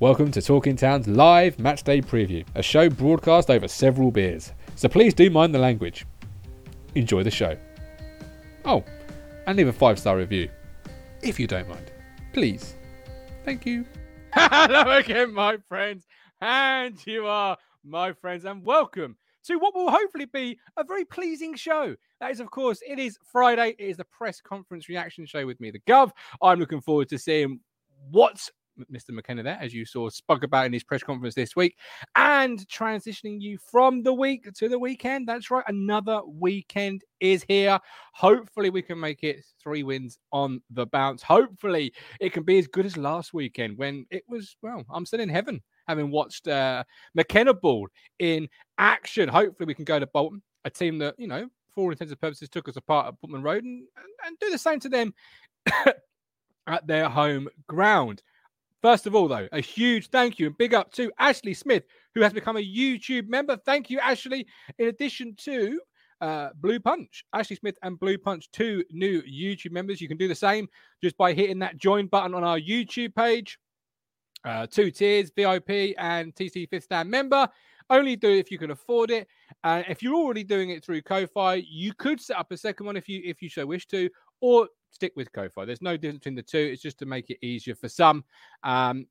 Welcome to Talking Town's live matchday preview, a show broadcast over several beers. So please do mind the language. Enjoy the show. Oh, and leave a five star review, if you don't mind. Please. Thank you. Hello again, my friends. And you are my friends, and welcome to what will hopefully be a very pleasing show. That is, of course, it is Friday. It is the press conference reaction show with me, the Gov. I'm looking forward to seeing what's Mr. McKenna there, as you saw, spoke about in his press conference this week, and transitioning you from the week to the weekend. That's right, another weekend is here. Hopefully, we can make it three wins on the bounce. Hopefully, it can be as good as last weekend when it was, well, I'm still in heaven having watched uh, McKenna Ball in action. Hopefully, we can go to Bolton, a team that, you know, for all intents and purposes, took us apart at Portman Road and, and, and do the same to them at their home ground. First of all, though, a huge thank you and big up to Ashley Smith, who has become a YouTube member. Thank you, Ashley. In addition to uh, Blue Punch, Ashley Smith and Blue Punch, two new YouTube members. You can do the same just by hitting that join button on our YouTube page. Uh, two tiers, VIP and TT Fifth Stand member. Only do it if you can afford it. And uh, if you're already doing it through Ko-fi, you could set up a second one if you if you so wish to, or stick with Ko-fi. There's no difference between the two. It's just to make it easier for some um,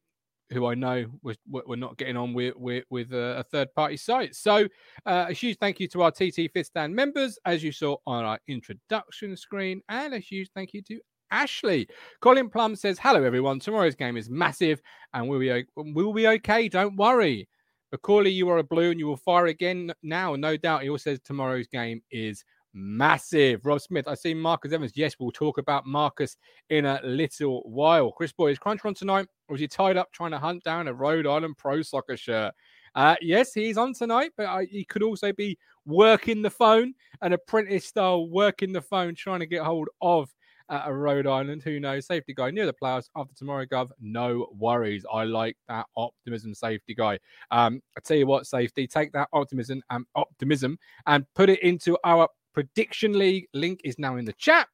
who I know we're, we're not getting on with with, with a, third party site. So uh, a huge thank you to our TT Fifth Stand members, as you saw on our introduction screen, and a huge thank you to Ashley. Colin Plum says, Hello, everyone. Tomorrow's game is massive and we'll be, we'll be okay. Don't worry. Macauley, you are a blue and you will fire again now. No doubt. He also says tomorrow's game is massive. Rob Smith, I see Marcus Evans. Yes, we'll talk about Marcus in a little while. Chris Boy, is Crunch on tonight or is he tied up trying to hunt down a Rhode Island Pro Soccer shirt? Uh, yes, he's on tonight, but uh, he could also be working the phone, an apprentice style working the phone, trying to get hold of at a Rhode Island. Who knows? Safety guy near the players after tomorrow, Gov. No worries. I like that optimism, safety guy. Um, I tell you what, safety, take that optimism and optimism and put it into our prediction league. Link is now in the chat.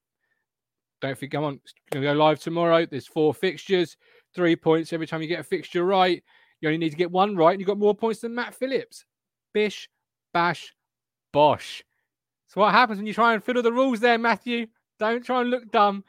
Don't forget, come on, it's going to go live tomorrow. There's four fixtures, three points every time you get a fixture right. You only need to get one right, and you've got more points than Matt Phillips. Bish, bash, bosh. So what happens when you try and fiddle the rules there, Matthew? Don't try and look dumb.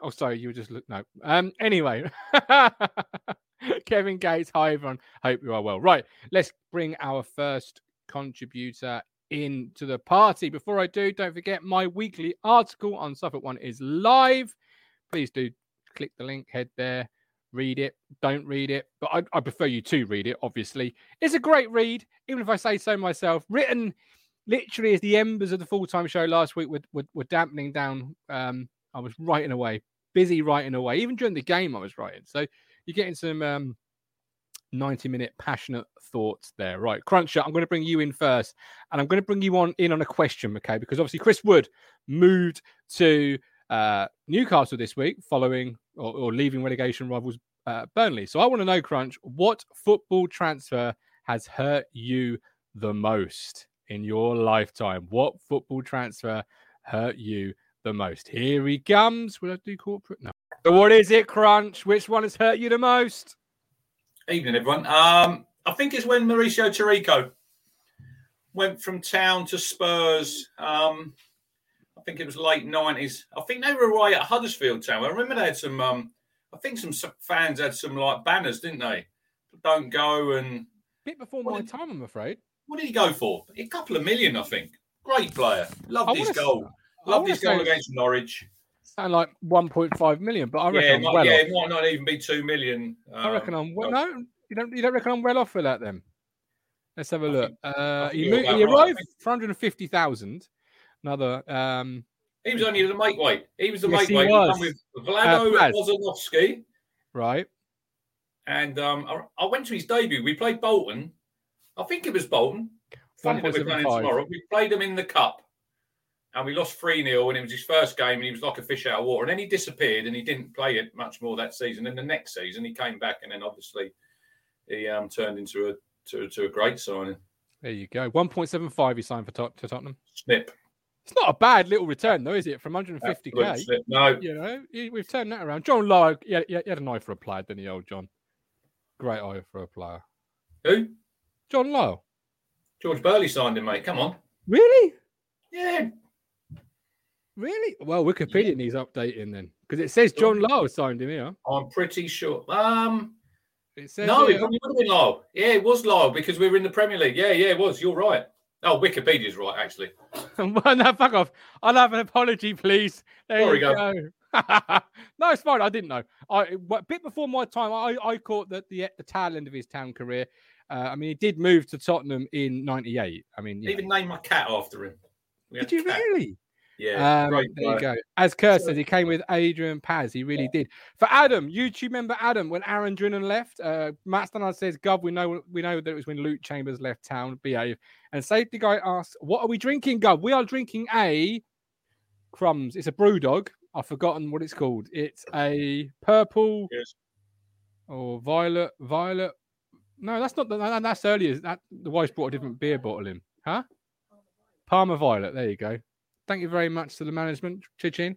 Oh, sorry, you just look no. Um. Anyway, Kevin Gates, hi everyone. Hope you are well. Right, let's bring our first contributor into the party. Before I do, don't forget my weekly article on Suffolk One is live. Please do click the link, head there, read it. Don't read it, but I, I prefer you to read it. Obviously, it's a great read, even if I say so myself. Written literally as the embers of the full-time show last week were, were, were dampening down um, i was writing away busy writing away even during the game i was writing so you're getting some um, 90 minute passionate thoughts there right cruncher i'm going to bring you in first and i'm going to bring you on in on a question okay because obviously chris wood moved to uh, newcastle this week following or, or leaving relegation rivals uh, burnley so i want to know crunch what football transfer has hurt you the most in your lifetime? What football transfer hurt you the most? Here he comes. Will I do corporate? No. So what is it, Crunch? Which one has hurt you the most? Evening, everyone. Um, I think it's when Mauricio Taricco went from town to Spurs. Um, I think it was late nineties. I think they were away at Huddersfield Town. I remember they had some. Um, I think some fans had some like banners, didn't they? Don't go and. Bit before my time, I'm afraid. What did he go for? A couple of million, I think. Great player. Loved his goal. Loved his goal against Norwich. Sound like 1.5 million, but I reckon yeah, I'm might, well yeah, off. it might not even be two million. Um, I reckon I'm well. No, you don't. You don't reckon I'm well off for that then? Let's have a look. Think, uh, he, moved, he arrived right, for 150,000. Another. Um, he was only the make weight. He was the yes, make weight. Was. with Vlado uh, Right. And um, I, I went to his debut. We played Bolton I think it was Bolton. Funny that we're playing tomorrow. We played him in the cup and we lost 3 0 and it was his first game and he was like a fish out of water. And then he disappeared and he didn't play it much more that season. And the next season he came back and then obviously he um, turned into a to, to a great signing. There you go. 1.75 he signed for Tot- to Tottenham. Snip. It's not a bad little return, though, is it? From 150k. No. You know, we've turned that around. John Lowe, yeah, he, he had an eye for a player, didn't he, old John? Great eye for a player. Who? John Lyall. George Burley signed him, mate. Come on. Really? Yeah. Really? Well, Wikipedia yeah. needs updating then because it says John Lyall signed him here. I'm pretty sure. Um, it says no, it probably would have been Lyall. Yeah, it was Lyall because we were in the Premier League. Yeah, yeah, it was. You're right. Oh, Wikipedia's right, actually. well, no, fuck off. I'll have an apology, please. There Sorry, you go. no, it's fine. I didn't know. I a bit before my time, I, I caught that the the tail end of his town career. Uh, I mean, he did move to Tottenham in '98. I mean, even named my cat after him. Did you cat. really? Yeah, um, there you go. As Kurt said, he came with Adrian Paz. He really yeah. did. For Adam, YouTube member Adam when Aaron Drinan left? Uh, Matt Stannard says, "Gov, we know we know that it was when Luke Chambers left town. Behave." And safety guy asks, "What are we drinking, Gov? We are drinking a crumbs. It's a brew dog. I've forgotten what it's called. It's a purple yes. or violet, violet. No, that's not. The, that's earlier. That the wife brought a different beer bottle in, huh? Parma Violet. There you go. Thank you very much to the management, Chichin.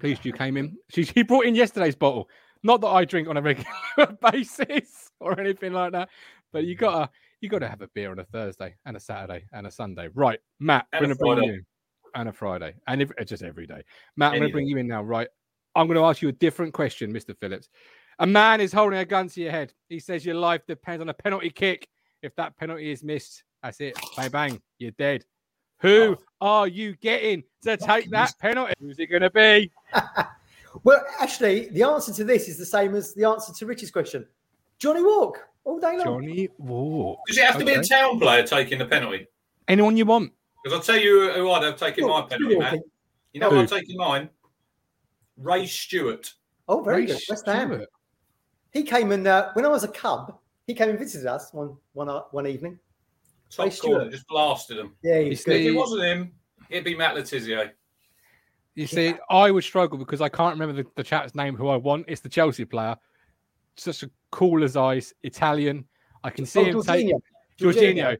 Pleased you came in. She, she brought in yesterday's bottle. Not that I drink on a regular basis or anything like that, but you gotta you gotta have a beer on a Thursday and a Saturday and a Sunday. Right, Matt, and we're gonna bring you and a Friday and if, just every day. Matt, I'm gonna bring you in now. Right, I'm gonna ask you a different question, Mr. Phillips. A man is holding a gun to your head. He says your life depends on a penalty kick. If that penalty is missed, that's it. Bang bang, you're dead. Who oh. are you getting to take that penalty? Who's it going to be? well, actually, the answer to this is the same as the answer to Rich's question. Johnny Wark all day long. Johnny Wark. Does it have to okay. be a town player taking the penalty? Anyone you want. Because I'll tell you who I'd have taken my penalty, man. You know, I'm taking mine. Ray Stewart. Oh, very Ray good. West Ham. He came in uh, when I was a cub. He came and visited us one one uh, one evening. Top corner, just blasted him. Yeah, he's good. If it wasn't him, it'd be Matt Le Tissier. You see, yeah. I would struggle because I can't remember the, the chat's name who I want. It's the Chelsea player. Such a cool as ice, Italian. I can see oh, him take Jorginho.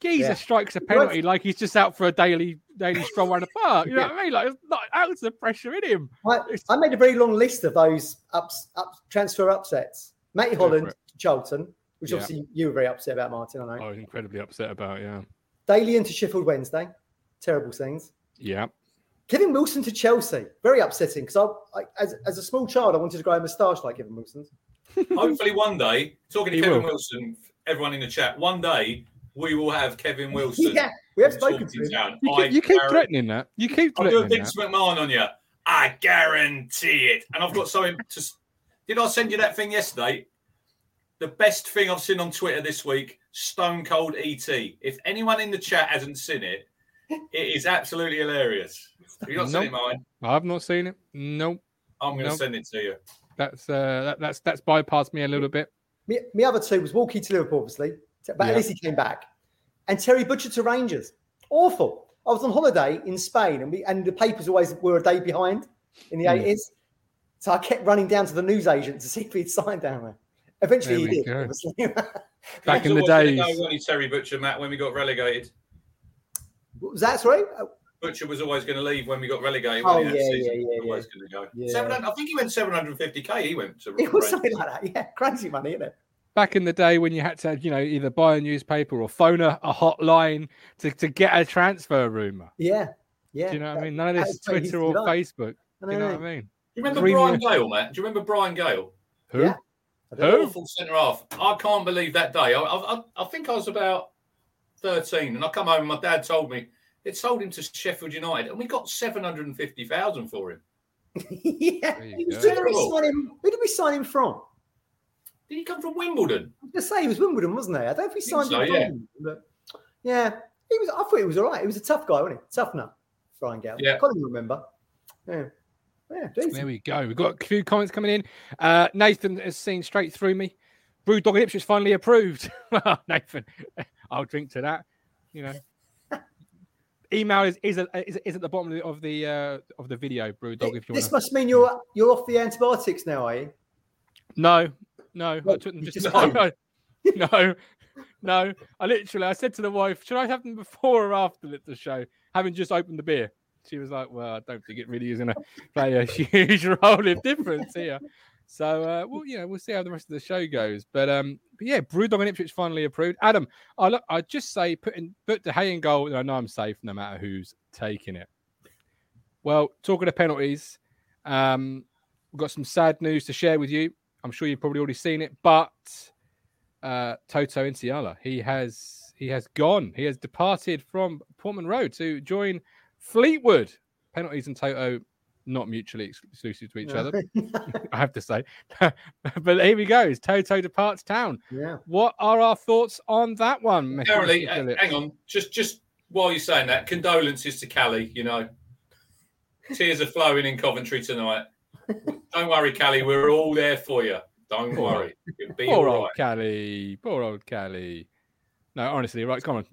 Geezer yeah. strikes a penalty like he's just out for a daily daily stroll around the park. You know yeah. what I mean? Like it's not ounce of the pressure in him. I, I, made a very long list of those ups, up, transfer upsets. Matty Holland to Charlton, which yeah. obviously you were very upset about, Martin. I know. I was incredibly upset about, yeah. Daily into Sheffield Wednesday, terrible scenes. Yeah. Kevin Wilson to Chelsea, very upsetting because I, I, as, as a small child, I wanted to grow a moustache like Kevin Wilson's. Hopefully, one day, talking to he Kevin will. Wilson, everyone in the chat, one day we will have Kevin Wilson. yeah, we have spoken to him. You, keep, you keep threatening that. You keep threatening I'll do a Vince McMahon on you. I guarantee it. And I've got something to. Did I send you that thing yesterday? The best thing I've seen on Twitter this week, Stone Cold ET. If anyone in the chat hasn't seen it, it is absolutely hilarious. Have you not nope. seen it, mine? I've not seen it. Nope. I'm going to nope. send it to you. That's uh, that, that's that's bypassed me a little bit. Me, me other two was Warky to Liverpool, obviously, but yeah. at least he came back. And Terry Butcher to Rangers. Awful. I was on holiday in Spain, and we and the papers always were a day behind in the hmm. eighties. Mm. So I kept running down to the news agent to see if he'd signed down there. Eventually, he did. Back in the days, when Terry Butcher, Matt, when we got relegated. Was that right? Butcher was always going to leave when we got relegated. Oh yeah, yeah, yeah, Always going to go. Yeah. I think he went 750k. He went to. It was something like that. Yeah, crazy money, isn't it? Back in the day when you had to, you know, either buy a newspaper or phone a, a hotline to, to get a transfer rumor. Yeah, yeah. Do you know what I mean? None of this Twitter or Facebook. Do you know what I mean? Do you remember Brian Gayle, Matt? Do you remember Brian Gayle? Who? Yeah. Who? Awful centre half. I can't believe that day. I, I, I, think I was about 13 and I come home and my dad told me it sold him to Sheffield United and we got 750,000 for him. yeah. Where did, we sign him, where did we sign him from? Did he come from Wimbledon? I was say he was Wimbledon, wasn't he? I don't know if he signed so, him yeah. from but yeah. He was I thought he was all right. He was a tough guy, wasn't he? Tough nut, Brian Gayle. Yeah. I can't even remember. Yeah. Yeah, there we go. We've got a few comments coming in. Uh, Nathan has seen straight through me. Brewdog Ipswich finally approved. well, Nathan, I'll drink to that. You know, email is is at, is, is at the bottom of the uh, of the video. Brewdog, if you this wanna... must mean you're you're off the antibiotics now, are you? No, no, well, I took them just no, no, no. I literally I said to the wife, should I have them before or after the show? Having just opened the beer she was like, "Well, I don't think it really is going to play a huge role of difference here." So, uh, well, you know, we'll see how the rest of the show goes. But, um, but yeah, Brewdog and Ipswich finally approved. Adam, I look, I just say putting put the hay in goal. I know I'm safe no matter who's taking it. Well, talking of penalties, um, we've got some sad news to share with you. I'm sure you've probably already seen it, but uh, Toto Nsiala, he has he has gone. He has departed from Portman Road to join Fleetwood. Penalties and Toto not mutually exclusive to each no. other. I have to say, but here we go. Toto departs town. Yeah. What are our thoughts on that one? Apparently, uh, hang on. Just just while you're saying that, condolences to Callie. You know, tears are flowing in Coventry tonight. Don't worry, Callie. We're all there for you. Don't worry. be Poor old right. Callie. Poor old Callie. No, honestly, right. Come on.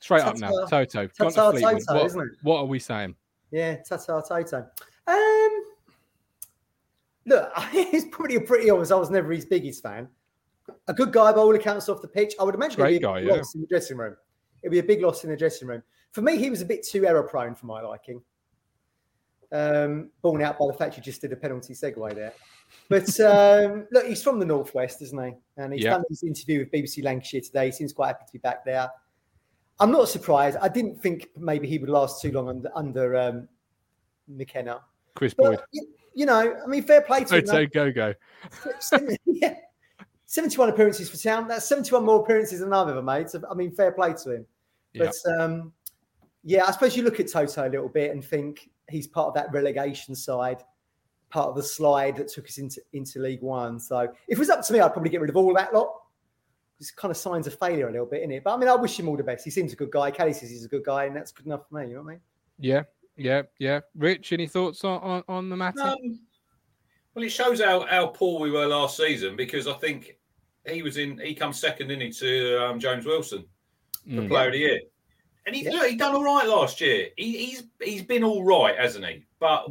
Straight up now. Toto. Toto, Toto what, isn't it? what are we saying? Yeah, Toto Toto. Um, look, he's pretty pretty obvious. I was never his biggest fan. A good guy by all accounts off the pitch. I would imagine Great it'd be a guy, yeah. loss in the dressing room. It'd be a big loss in the dressing room. For me, he was a bit too error prone for my liking. Um, borne out by the fact you just did a penalty segue there. But um, look, he's from the northwest, isn't he? And he's yep. done his interview with BBC Lancashire today. He seems quite happy to be back there. I'm not surprised. I didn't think maybe he would last too long under, under um, McKenna. Chris but, Boyd. You, you, know, I mean, fair play to him. Say go go. yeah, 71 appearances for Town. That's 71 more appearances than I've ever made. So I mean, fair play to him. But yep. um, yeah, I suppose you look at Toto a little bit and think he's part of that relegation side, part of the slide that took us into, into League One. So if it was up to me, I'd probably get rid of all that lot. It's kind of signs of failure a little bit, in it? But I mean, I wish him all the best. He seems a good guy. Kelly says he's a good guy, and that's good enough for me. You know what I mean? Yeah, yeah, yeah. Rich, any thoughts on, on, on the matter? Um, well, it shows how, how poor we were last season because I think he was in. He comes second, in he, to um, James Wilson, the mm. Player of the Year. And he, yeah. look, he done all right last year. He, he's he's been all right, hasn't he? But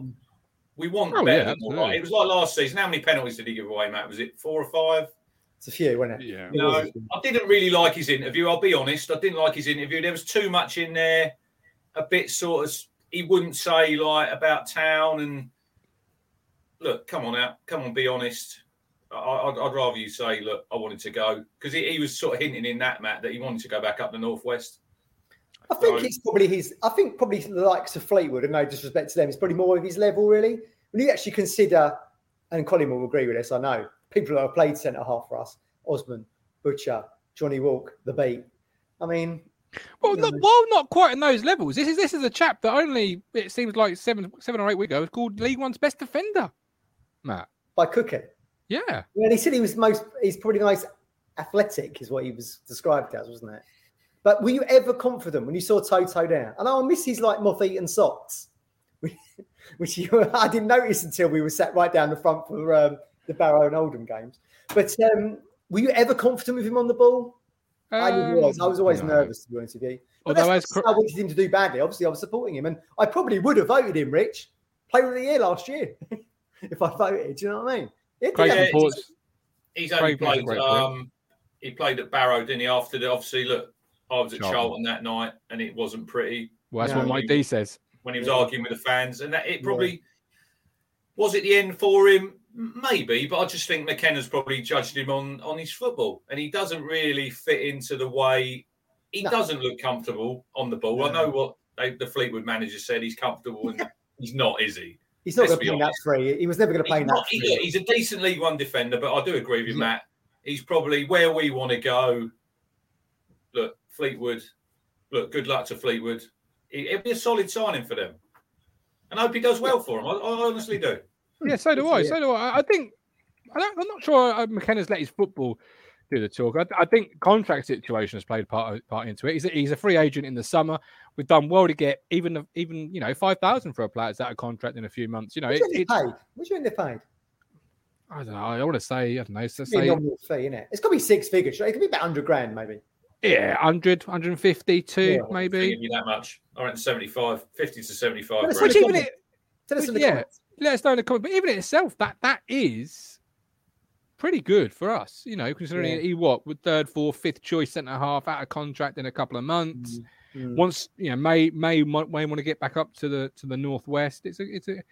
we want oh, better yeah, than all right. It was like last season. How many penalties did he give away, Matt? Was it four or five? It's a few, wasn't it? Yeah. You know, I didn't really like his interview. I'll be honest. I didn't like his interview. There was too much in there. A bit sort of. He wouldn't say like about town and look. Come on out. Come on. Be honest. I, would rather you say, look, I wanted to go because he, he was sort of hinting in that, Matt, that he wanted to go back up the northwest. I think so, it's probably his. I think probably the likes of Fleetwood, and no disrespect to them, it's probably more of his level, really. When you actually consider, and Colin will agree with this, I know people who have played centre half for us: Osman, Butcher, Johnny Wark, the Beat. I mean, well, not, well, not quite in those levels. This is this is a chap that only it seems like seven seven or eight weeks ago was called League One's best defender, Matt. By Cooking. Yeah. Well, he said he was most. He's probably most athletic, is what he was described as, wasn't it? But were you ever confident when you saw Toto down? And I miss his like moth-eaten socks, which you, I didn't notice until we were sat right down the front for um, the Barrow and Oldham games. But um, were you ever confident with him on the ball? Um, I was. I was always no. nervous to be honest with you. But Although that's cr- I wanted him to do badly. Obviously, I was supporting him, and I probably would have voted him, Rich, Player of the Year last year, if I voted. Do you know what I mean? Craig yeah, reports. He's only Craig played. Um, he played at Barrow, didn't he? After the obviously, look, I was at Charlton, Charlton that night, and it wasn't pretty. Well, that's what Mike D says when he was yeah. arguing with the fans, and that it probably yeah. was it the end for him. Maybe, but I just think McKenna's probably judged him on on his football, and he doesn't really fit into the way he no. doesn't look comfortable on the ball. No. I know what they, the Fleetwood manager said. He's comfortable, and he's not, is he? He's not going to play that free. He was never going to play he's that. Not, he, he's a decent League One defender, but I do agree with yeah. Matt. He's probably where we want to go. Look, Fleetwood. Look, good luck to Fleetwood. It'd be a solid signing for them. And I hope he does well for them. I, I honestly do. Yeah, so do I. So do I. I think I am not sure uh, McKenna's let his football do the talk. I, I, think contract situation has played part part into it. He's a, he's a free agent in the summer. We've done well to get even even you know five thousand for a player that's out of contract in a few months. You know, What's it, paid? What's your paid? I don't know. I want to say I don't know. So say, normal fee, isn't it? It's got to be six figures. It could be about hundred grand, maybe. Yeah, 100, 152, yeah, maybe. Give you that much. I reckon 75, 50 to 75. Which even it, Tell us in the yeah, comments. Let us know in the comments. But even in itself, that that is pretty good for us, you know, considering yeah. he what with third, fourth, fifth choice centre half out of contract in a couple of months. Mm-hmm. Once you know, may may may want to get back up to the to the northwest. It's a it's a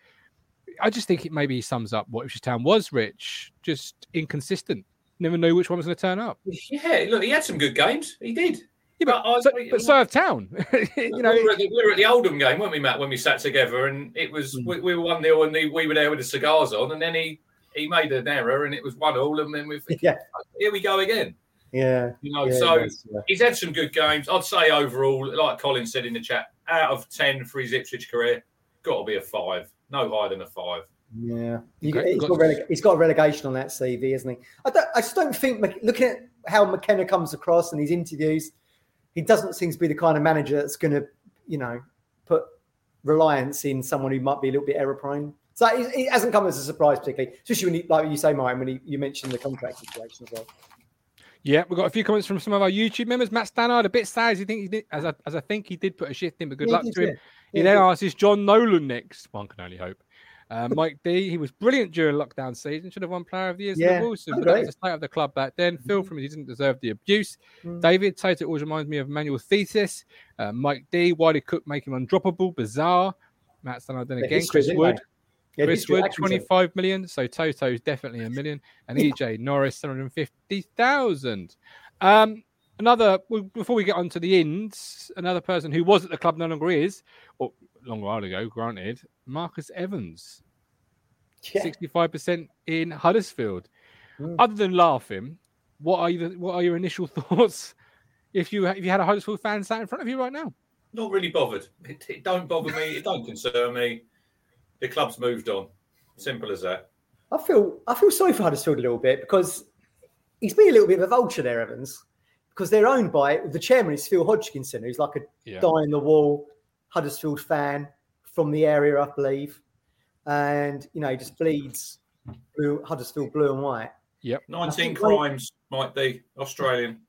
I just think it maybe sums up what Ipswich Town was. Rich, just inconsistent. Never knew which one was going to turn up. Yeah, look, he had some good games. He did. Yeah, but, but, so, but so have Town. you know, we were, the, we were, at the Oldham game, weren't we, Matt? When we sat together, and it was mm. we, we, were one 0 and the, we were there with the cigars on, and then he he made an error, and it was one all, and then we yeah, here we go again. Yeah, you know, yeah, so yeah. he's had some good games. I'd say overall, like Colin said in the chat, out of ten for his Ipswich career, got to be a five, no higher than a five. Yeah, he, has got, releg- he's got relegation on that CV, isn't he? I, don't, I just don't think looking at how McKenna comes across in these interviews, he doesn't seem to be the kind of manager that's going to, you know, put reliance in someone who might be a little bit error prone. So it, it hasn't come as a surprise, particularly, especially when, he, like you say, Mike, when he, you mentioned the contract situation as well. Yeah, we've got a few comments from some of our YouTube members. Matt Stannard, a bit sad as, he think he did, as, I, as I think he did put a shift in, but good yeah, luck to him. Yeah. He yeah, then asks, is Jon Nolan next? One can only hope. Uh, Mike D, he was brilliant during lockdown season. Should have won Player of the Year. Yeah, Wilson, but that was the state of the club back then. Mm-hmm. Phil from he didn't deserve the abuse. Mm-hmm. David Tate always reminds me of Manuel Thesis. Uh, Mike D, why did Cook make him undroppable? Bizarre. Matt Stannard then again. Chris Wood. Yeah, Chris Wood, 25 million. So Toto's definitely a million. And EJ Norris, 750,000. Um, another, before we get on to the ends, another person who was at the club no longer is, or long while ago, granted, Marcus Evans. Yeah. 65% in Huddersfield. Mm. Other than laughing, what are you, what are your initial thoughts if you if you had a Huddersfield fan sat in front of you right now? Not really bothered. It, it don't bother me. It don't concern me the club's moved on. Simple as that. I feel I feel sorry for Huddersfield a little bit because he's been a little bit of a vulture there, Evans, because they're owned by the chairman is Phil Hodgkinson, who's like a yeah. die in the wall Huddersfield fan from the area, I believe, and you know he just bleeds blue Huddersfield blue and white. Yep, nineteen crimes like, might be Australian.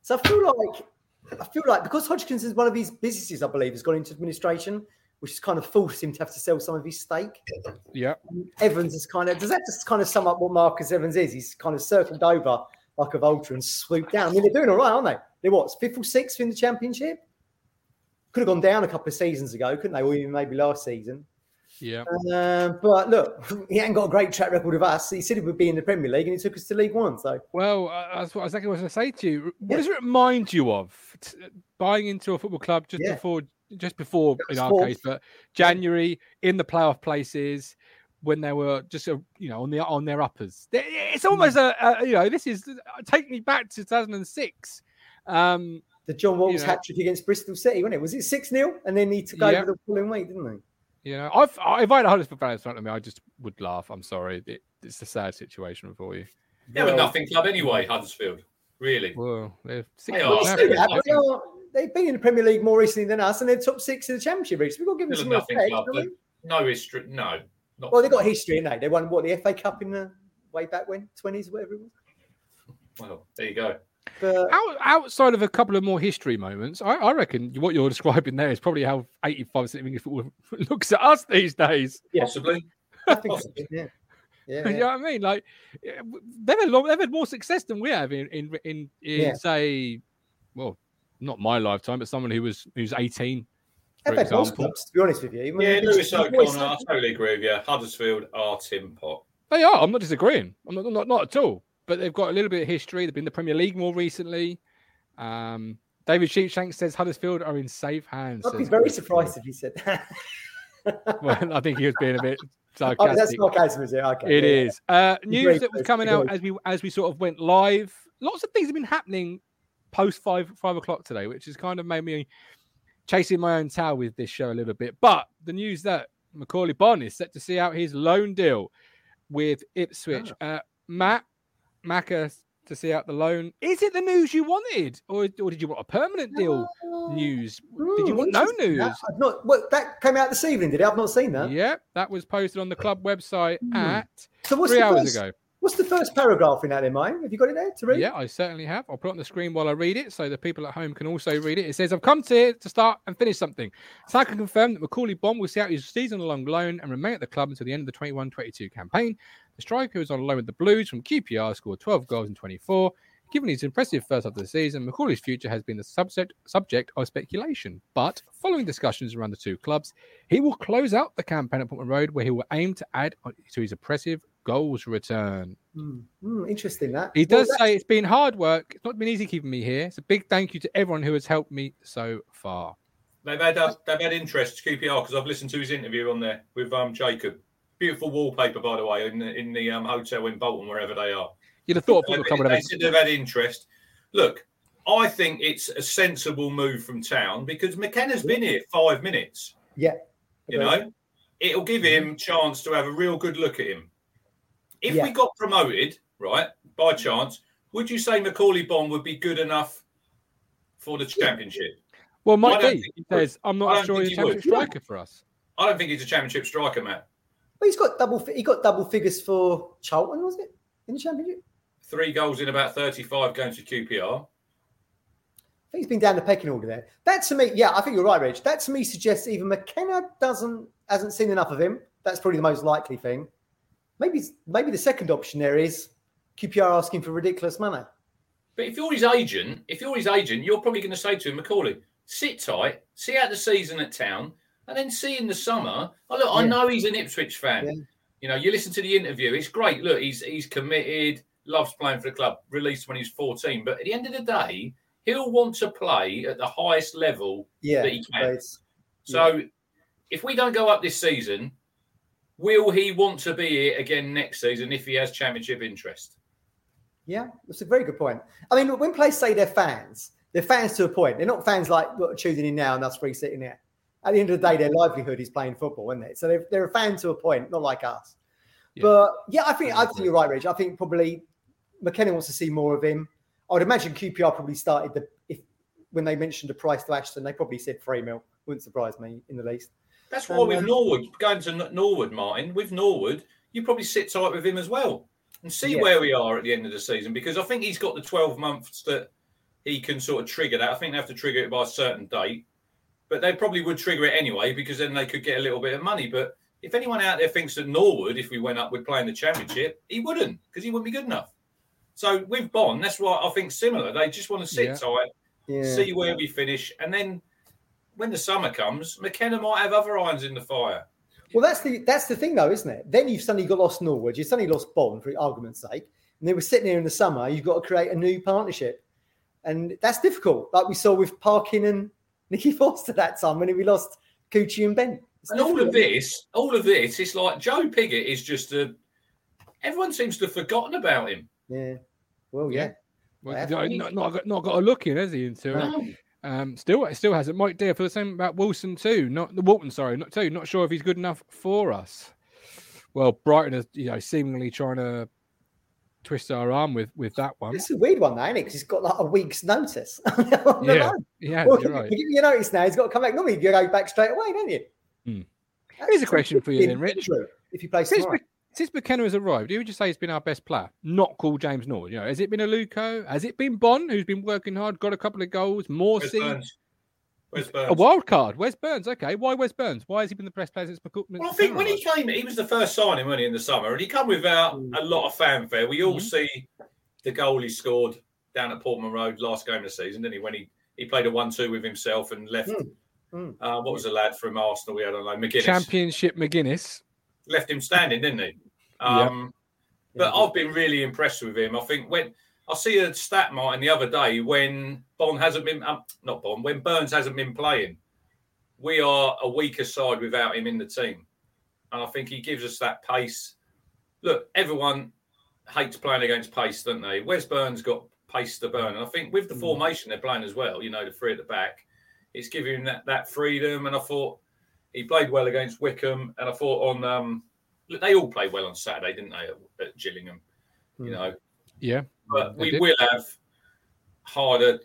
So I feel like I feel like because Hodgkinson is one of his businesses, I believe, has gone into administration which has kind of forced him to have to sell some of his stake. Yeah. Evans is kind of does that just kind of sum up what Marcus Evans is? He's kind of circled over like a vulture and swooped down. I mean, they're doing all right, aren't they? They're what, fifth or sixth in the championship? Could have gone down a couple of seasons ago, couldn't they? Or even maybe last season. Yeah. Um, but look, he hasn't got a great track record of us. He said he would be in the Premier League, and he took us to League One. So, well, uh, that's what exactly what I was going to say to you. What yeah. does it remind you of? Buying into a football club just yeah. before just before in our case, but January in the playoff places when they were just uh, you know on the on their uppers. It's hmm. almost a, a you know this is take me back to 2006. Um, the Jon Walters you know, hat trick against Bristol City, wasn't it? Was it six 0 and then he took yeah. over the following week, didn't he? You know, I've if I had a Huddersfield fan in front of me, I just would laugh. I'm sorry, it, it's a sad situation for you. They were nothing club anyway, Huddersfield. Really? Well, they're six they are they've been in the Premier League more recently than us, and they're top six in the Championship So We've got to give them some respect. Club, no history, no. well, they've got history, haven't they? They won what the FA Cup in the way back when twenties, whatever it was. Well, there you go. But, Out, outside of a couple of more history moments, I, I, reckon what you're describing there is probably how 85% of English football looks at us these days. Yeah. Possibly. I think Possibly. yeah. Yeah, yeah. you know what I mean? Like they've had, long, they've had more success than we have in in in, in yeah. say, well, not my lifetime, but someone who was who's 18. For example. Clubs, to be honest with you. Yeah, Lewis O'Connor, I totally agree with you. Huddersfield are Tim Pot. They are. I'm not disagreeing. I'm not, not, not at all. But they've got a little bit of history. They've been in the Premier League more recently. Um, David Sheepshank says Huddersfield are in safe hands. I'd be very surprised if he said that. well, I think he was being a bit sarcastic. Oh, that's sarcasm, is it? Okay. It yeah, is. Uh, news that was coming out as we as we sort of went live. Lots of things have been happening post five five o'clock today, which has kind of made me chasing my own tail with this show a little bit. But the news that Macauley Bonne is set to see out his loan deal with Ipswich. Oh. Uh, Matt Macca to see out the loan. Is it the news you wanted, or, or did you want a permanent deal uh, news? Did you want no news? That, not, well, that came out this evening, did it? I've not seen that. Yeah, that was posted on the club website mm. at so three hours first, ago. What's the first paragraph in that in mind? Have you got it there to read? Yeah, I certainly have. I'll put it on the screen while I read it so the people at home can also read it. It says, I've come to here to start and finish something. So I can confirm that Macauley Bonne will see out his season long loan and remain at the club until the end of the 21 22 campaign. The striker is on loan with the Blues from QPR, scored 12 goals in 24. Given his impressive first half of the season, Macauley's future has been the subject subject of speculation. But following discussions around the two clubs, he will close out the campaign at Portman Road, where he will aim to add to his impressive goals return. Mm, mm, interesting that he does well, say it's been hard work. It's not been easy keeping me here. It's a big thank you to everyone who has helped me so far. They've had uh, they've had interest QPR because I've listened to his interview on there with um, Jacob. Beautiful wallpaper, by the way, in the, in the um, hotel in Bolton, wherever they are. You'd have thought they, they said they've had interest. Look, I think it's a sensible move from town because McKenna's been here five minutes. Yeah, you know, it'll give him chance to have a real good look at him. If yeah. we got promoted, right, by chance, would you say Macauley Bonne would be good enough for the championship? Well, Mike D says, I'm not sure he's a championship would. striker for us. I don't think he's a championship striker, Matt. Well, he's got double. He got double figures for Charlton, was it in the championship? Three goals in about 35 games for QPR. I think he's been down the pecking order there. That to me, yeah, I think you're right, Rich. That to me suggests even McKenna doesn't hasn't seen enough of him. That's probably the most likely thing. Maybe maybe the second option there is QPR asking for ridiculous money. But if you're his agent, if you're his agent, you're probably going to say to him, Macauley, sit tight, see out the season at town, and then see in the summer. Oh, look, yeah. I know he's an Ipswich fan. Yeah. You know, you listen to the interview, it's great. Look, he's he's committed, loves playing for the club, released when he's 14. But at the end of the day, he'll want to play at the highest level yeah, that he can. So if we don't go up this season, will he want to be here again next season if he has championship interest? Yeah, that's a very good point. I mean, when players say they're fans, they're fans to a point. They're not fans like what, choosing in now and us free sitting there. At the end of the day, their livelihood is playing football, isn't it? So they're, they're a fan to a point, not like us. Yeah. But yeah, I think I think you're right, Rich. I think probably McKenna wants to see more of him. I would imagine QPR probably started the if when they mentioned the price to Ashton, they probably said three mil. Wouldn't surprise me in the least. That's why um, with Norwood going to Norwood, Martin. With Norwood, you probably sit tight with him as well and see yeah. where we are at the end of the season because I think he's got the twelve months that he can sort of trigger that. I think they have to trigger it by a certain date, but they probably would trigger it anyway because then they could get a little bit of money. But if anyone out there thinks that Norwood, if we went up, would play in the championship, he wouldn't because he wouldn't be good enough. So with Bonne, that's why I think similar. They just want to sit yeah. tight, yeah. see where we finish, and then when the summer comes, McKenna might have other irons in the fire. Well, that's the that's the thing, though, isn't it? Then you've suddenly got lost Norwood, you've suddenly lost Bonne for argument's sake, and they were sitting here in the summer. You've got to create a new partnership, and that's difficult. Like we saw with Parkin and Nicky Forster that time when we lost Kuqi and Ben. It's and all of this, all of this, it's like Joe Pigott is just a. Everyone seems to have forgotten about him. Yeah. Well, yeah. Well, not, not, got, not got a look in, has he? Into no. it. Um, still, it still hasn't. Mike Dear for the same about Wilson too. Not the Walton, sorry, not too. Not sure if he's good enough for us. Well, Brighton is, you know, seemingly trying to twist our arm with with that one. It's a weird one, though, isn't it? Because he's got like a week's notice. yeah, yeah. Well, you're right. You notice now he's got to come back. Normally, you go back straight away, don't you? Hmm. Here's a question for you, then, Rich. If you play tomorrow since McKenna has arrived, you would just say he's been our best player, not called James Norwood. You know, has it been Aluko? Has it been Bonne, who's been working hard, got a couple of goals, more Where's Burns? Where's Burns? A wild card. Where's Burns? Okay, why Where's Burns? Why has he been the best player since McCook? Well, I think when he came, he was the first signing, wasn't he, in the summer, and he come without mm. a lot of fanfare. We all mm-hmm. see the goal he scored down at Portman Road last game of the season, didn't he? When he he played a one-two with himself and left. Mm. Mm. Uh, what was the lad from Arsenal we had on loan? McGuinness. Championship McGuinness. Left him standing, didn't he? Um, But I've been really impressed with him. I think when I see a stat, Martin, the other day when Bonne hasn't been, um, not Bonne, when Burns hasn't been playing, we are a weaker side without him in the team. And I think he gives us that pace. Look, everyone hates playing against pace, don't they? Wes Burns got pace to burn. And I think with the mm. formation they're playing as well, you know, the three at the back, it's giving him that, that freedom. And I thought he played well against Wycombe. And I thought on um, they all played well on Saturday, didn't they, at, at Gillingham? You hmm. know. Yeah. But we will have harder.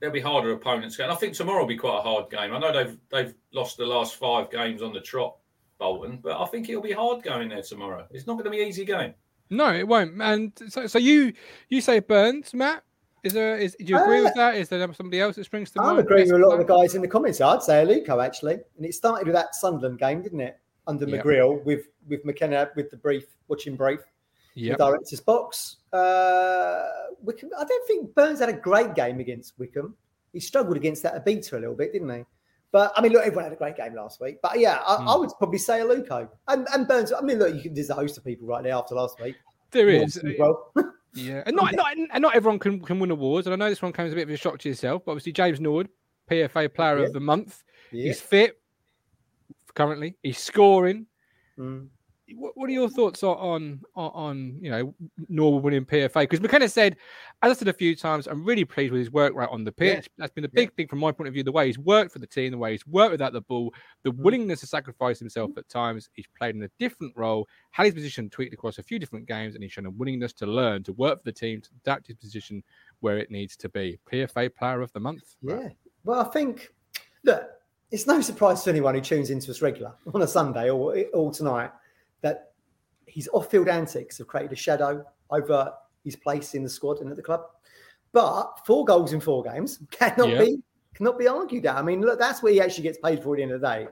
There'll be harder opponents, and I think tomorrow will be quite a hard game. I know they've they've lost the last five games on the trot, Bolton, but I think it'll be hard going there tomorrow. It's not going to be an easy game. No, it won't. And so, so you you say Burns, Matt? Is there? Is do you agree uh, with that? Is there somebody else that springs to mind? I'm agreeing with a lot of the guys in the comments. I'd say Aluko actually, and it started with that Sunderland game, didn't it? Under yep. McGreal with with McKenna with the brief watching brief. The director's box. Uh, Wycombe, I don't think Burns had a great game against Wycombe. He struggled against that Obita a little bit, didn't he? But I mean, look, everyone had a great game last week. But yeah, I, mm. I would probably say Aluko and, and Burns. I mean, look, you can, there's a host of people right now after last week. There is. Well. yeah, and not, not and not everyone can, can win awards. And I know this one comes a bit of a shock to yourself, but obviously James Norwood, PFA Player yeah. of the Month. Yeah. He's fit currently. He's scoring. Mm what, what are your thoughts on on, on you know Norwood winning PFA? Because McKenna said, as I said a few times, I'm really pleased with his work right on the pitch. Yeah. That's been a big yeah. thing from my point of view. The way he's worked for the team, the way he's worked without the ball, the mm. willingness to sacrifice himself at times. He's played in a different role, had his position tweaked across a few different games, and he's shown a willingness to learn, to work for the team, to adapt his position where it needs to be. PFA Player of the Month. Yeah. Well, I think look, it's no surprise to anyone who tunes into us regular on a Sunday or, or tonight that his off-field antics have created a shadow over his place in the squad and at the club. But four goals in four games cannot yeah. be cannot be argued at. I mean, look, that's what he actually gets paid for at the end of the day.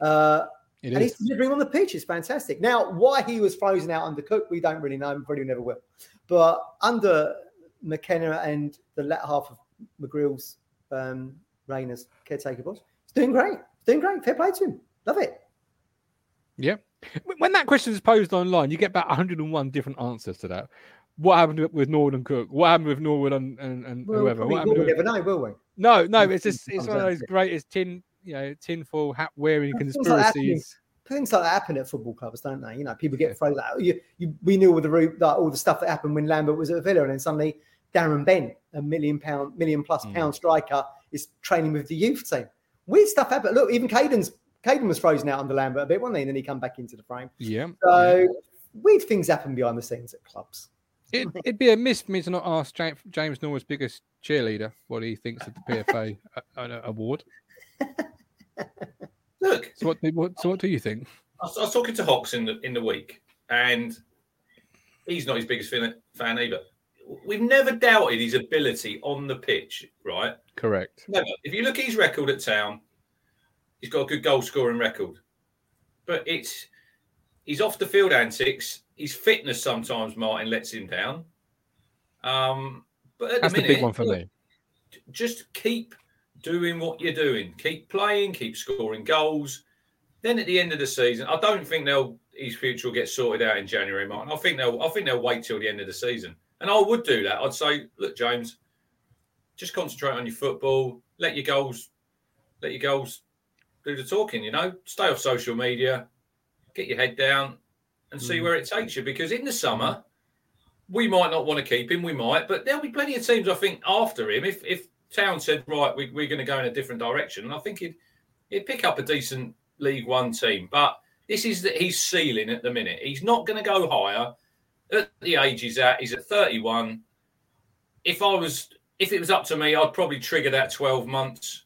Uh, and he's delivering on the pitch. It's fantastic. Now, why he was frozen out under Cook, we don't really know, and probably never will. But under McKenna and the latter half of McGreal's um, reign as caretaker boss, he's doing great. He's doing great. Fair play to him. Love it. Yeah. When that question is posed online, you get about 101 different answers to that. What happened with Norwood and Cook? What happened with Norwood and, and, and well, whoever? We'll with... never know, will we? No, no. It's just it's one of those greatest tin, you know, tinfoil hat wearing conspiracies. Things like that happen at football clubs, don't they? You know, people get thrown out. You, you, we knew all the route, like, all the stuff that happened when Lambert was at Villa, and then suddenly Darren Bent, a million pound, million plus mm. pound striker, is training with the youth team. Weird stuff happened. Look, even Kayden's Kayden was frozen out under Lambert a bit, wasn't he? And then he come back into the frame. Yeah. So yeah. weird things happen behind the scenes at clubs. It, would be a miss for me to not ask James, James Norwood's biggest cheerleader what he thinks of the PFA uh, award. Look, so what, what, so what do you think? I was, I was, talking to Hawks in the in the week, and he's not his biggest fan either. We've never doubted his ability on the pitch, right? Correct. Never. If you look at his record at Town, He's got a good goal scoring record. But it's he's off the field antics. His fitness sometimes Martin lets him down. Um, but at That's the, minute, the big one for me. Just keep doing what you're doing. Keep playing. Keep scoring goals. Then at the end of the season, I don't think they'll his future will get sorted out in January, Martin. I think they'll I think they'll wait till the end of the season. And I would do that. I'd say, look, James, just concentrate on your football. Let your goals, let your goals do the talking. You know, stay off social media, get your head down, and see mm. where it takes you. Because in the summer, we might not want to keep him. We might, but there'll be plenty of teams. I think after him, if if Town said right, we, we're going to go in a different direction, and I think he'd he'd pick up a decent League One team. But this is that he's ceiling at the minute. He's not going to go higher. At the age he's at, he's at 31. If I was, if it was up to me, I'd probably trigger that 12 months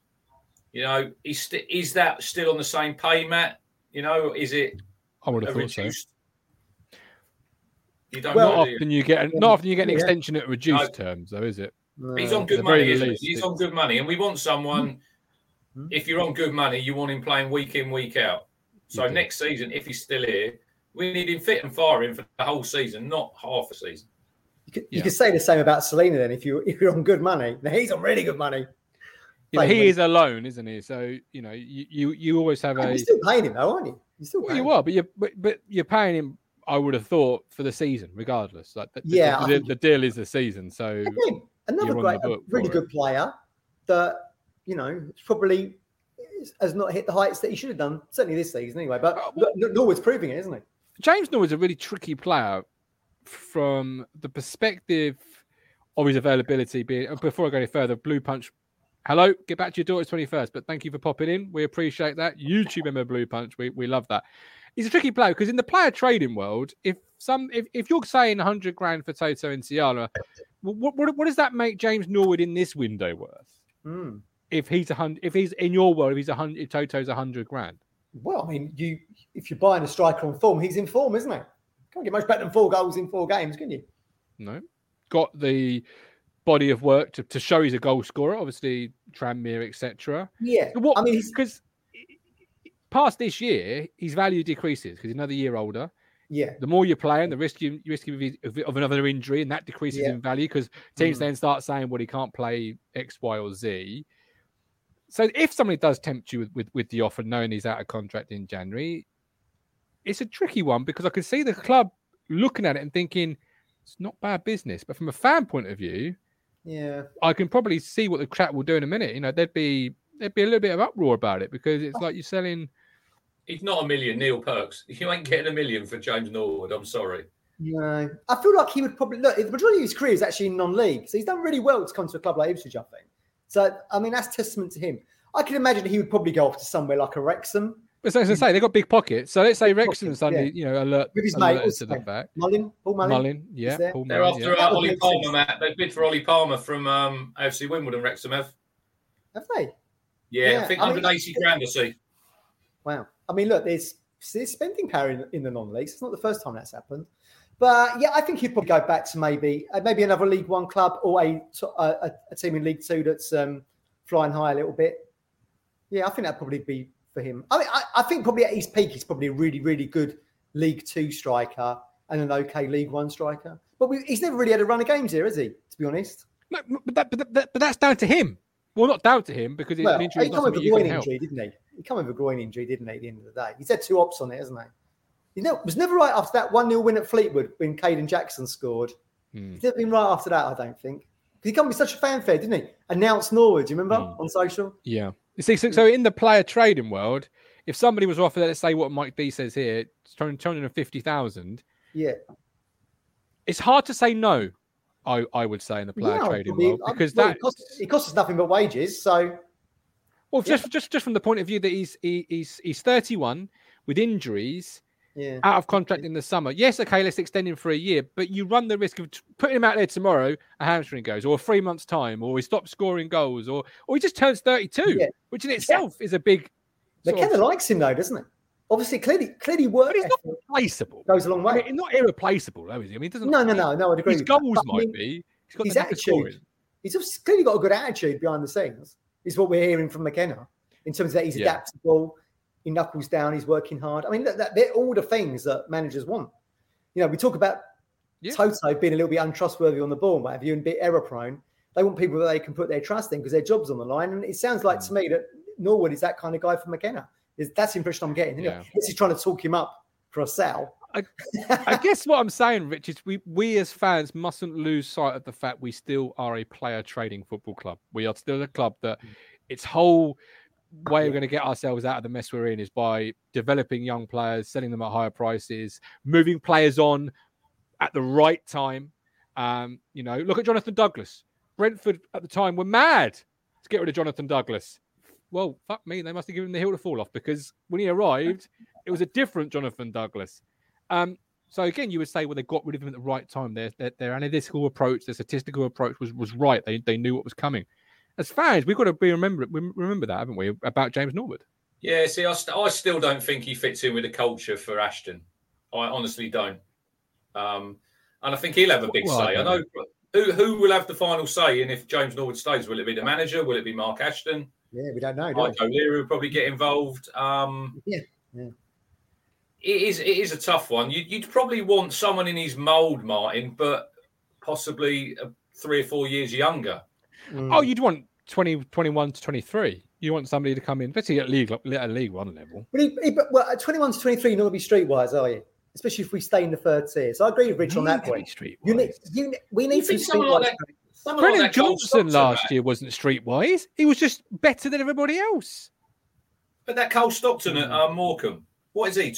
you know, is st- is that still on the same pay, Matt? You know, is it? I would have thought reduced? so. You don't well, not often you get not often you get an yeah. extension at reduced no. terms, though, is it? He's on good money, isn't he? He's on good money, and we want someone. Mm-hmm. If you're on good money, you want him playing week in, week out. So next season, if he's still here, we need him fit and firing for the whole season, not half a season. You could, yeah. you could say the same about Celina then. If you if you're on good money, now he's on really good money. You know, he is alone, isn't he? So you know, you you, you always have a. You're still paying him, though, aren't you? You're still well, you are, but you're but, but you're paying him. I would have thought for the season, regardless. Like the, yeah, the, the, the, deal is the season. So again, another great, really good player that you know probably has not hit the heights that he should have done. Certainly this season, anyway. But uh, Norwood's proving it, isn't he? James Norwood's a really tricky player from the perspective of his availability. Being before I go any further, Blue Punch Hello, get back to your daughter's 21st, but thank you for popping in. We appreciate that. YouTube member Blue Punch, we, we love that. He's a tricky player because in the player trading world, if some if, if you're saying 100 grand for Toto Nsiala, what, what, what does that make James Norwood in this window worth? Mm. If he's a hundred, if he's in your world, if he's a hundred, if Toto's a hundred grand. Well, I mean, you if you're buying a striker on form, he's in form, isn't he? Can't get much better than four goals in four games, can you? No, got the body of work to, to show he's a goal scorer. Obviously, Tranmere, etc. Yeah, what, I mean, because past this year, his value decreases because he's another year older. Yeah. The more you're playing, the risk you, risk of, of another injury, and that decreases yeah. in value because teams mm. then start saying, "Well, he can't play X, Y, or Z." So if somebody does tempt you with, with, with the offer, knowing he's out of contract in January, it's a tricky one because I can see the club looking at it and thinking it's not bad business. But from a fan point of view, yeah, I can probably see what the chat will do in a minute. You know, there'd be there'd be a little bit of uproar about it because it's oh. like you're selling. He's not a million, Neil Perks. You ain't getting a million for James Norwood. I'm sorry. No, I feel like he would probably look. The majority of his career is actually in non-league, so he's done really well to come to a club like Ipswich. I think. So I mean, that's testament to him. I can imagine he would probably go off to somewhere like a Wrexham but as I say, they've got big pockets. So let's say Wrexham suddenly, yeah. you know, alert with his mate to the fact. Mullin, Paul Mullin. Mullin, yeah. Paul They're Mullin, after yeah. uh, Ollie Palmer, Matt. They bid for Ollie Palmer from um, AFC Wimbledon, Wrexham have. Have they? Yeah, yeah. I think I 180 mean, grand, I see. Wow. I mean, look, there's, there's spending power in, in the non-leagues. It's not the first time that's happened. But yeah, I think he'd probably go back to maybe uh, maybe another League One club or a, a, a team in League Two that's um, flying high a little bit. Yeah, I think that'd probably be for him. I mean, I, I, think probably at his peak, he's probably a really, really good League Two striker and an okay League One striker. But we, he's never really had a run of games here, has he? To be honest. No, but, that, but, that, but that's down to him. Well, not down to him because well, injury he come with a groin injury, didn't he? He come with a groin injury, didn't he? At the end of the day, he's had two ops on it, hasn't he? You know, it was never right after that one 0 win at Fleetwood when Kayden Jackson scored. Hmm. He's never been right after that, I don't think. Because he come with such a fanfare, didn't he? Announced Norwood, do you remember hmm. on social? Yeah. You see, so, so in the player trading world, if somebody was offered, let's say what Mike B says here, two hundred and fifty thousand, yeah, it's hard to say no. I, I would say in the player yeah, trading world because well, that it costs, it costs, us nothing but wages. So, well, yeah. just just just from the point of view that he's he, he's he's thirty one with injuries, yeah. out of contract in the summer. Yes, okay, let's extend him for a year, but you run the risk of putting him out there tomorrow, a hamstring goes, or three months time, or he stops scoring goals, or or he just turns thirty two, yeah. which in itself is a big McKenna of, likes him though, doesn't it? Obviously, clearly, clearly, work. But he's not replaceable. Goes a long way. I mean, not irreplaceable, though, is he? I mean, he doesn't. No, no, no, no. I'd agree. His goals might I mean, be. He's got his attitude. He's clearly got a good attitude behind the scenes. Is what we're hearing from McKenna in terms of that he's yeah. adaptable. He knuckles down. He's working hard. I mean, that, that, they're all the things that managers want. You know, we talk about yeah. Toto being a little bit untrustworthy on the ball, what have you, and a bit error prone. They want people that they can put their trust in because their job's on the line. And it sounds like mm. to me that Norwood is that kind of guy for McKenna. Is that's the impression I'm getting. Yeah. Is he trying to talk him up for a sell? I, I, guess what I'm saying, Rich, is we we as fans mustn't lose sight of the fact we still are a player trading football club. We are still a club that mm. its whole way we're going to get ourselves out of the mess we're in is by developing young players, selling them at higher prices, moving players on at the right time. Um, you know, look at Jonathan Douglas. Brentford at the time were mad to get rid of Jonathan Douglas well, fuck me, they must have given him the hill to fall off because when he arrived, it was a different Jonathan Douglas. Um, so again, you would say, well, they got rid of him at the right time. Their, their, their analytical approach, their statistical approach was was right. They they knew what was coming. As fans, we've got to be remember remember that, haven't we, about James Norwood? Yeah, see, I, st- I still don't think he fits in with the culture for Ashton. I honestly don't. Um, and I think he'll have a big well, say. I, I know who who will have the final say, and if James Norwood stays, will it be the manager? Will it be Mark Ashton? Yeah, we don't know. Mike O'Leary will probably get involved. Um, yeah, yeah. It is. It is a tough one. You'd, you'd probably want someone in his mould, Martin, but possibly three or four years younger. Mm. Oh, you'd want 20, 21 to 23. You want somebody to come in, especially at league, at League One level. But, he, he, but well, at 21 to 23, you're not going to be streetwise, are you? Especially if we stay in the third tier. So I agree with Rich on that point. You need, you, we need you some streetwise. Like Brennan like Johnson last year wasn't streetwise. He was just better than everybody else. But that Cole Stockton at uh, Morecambe, what is he?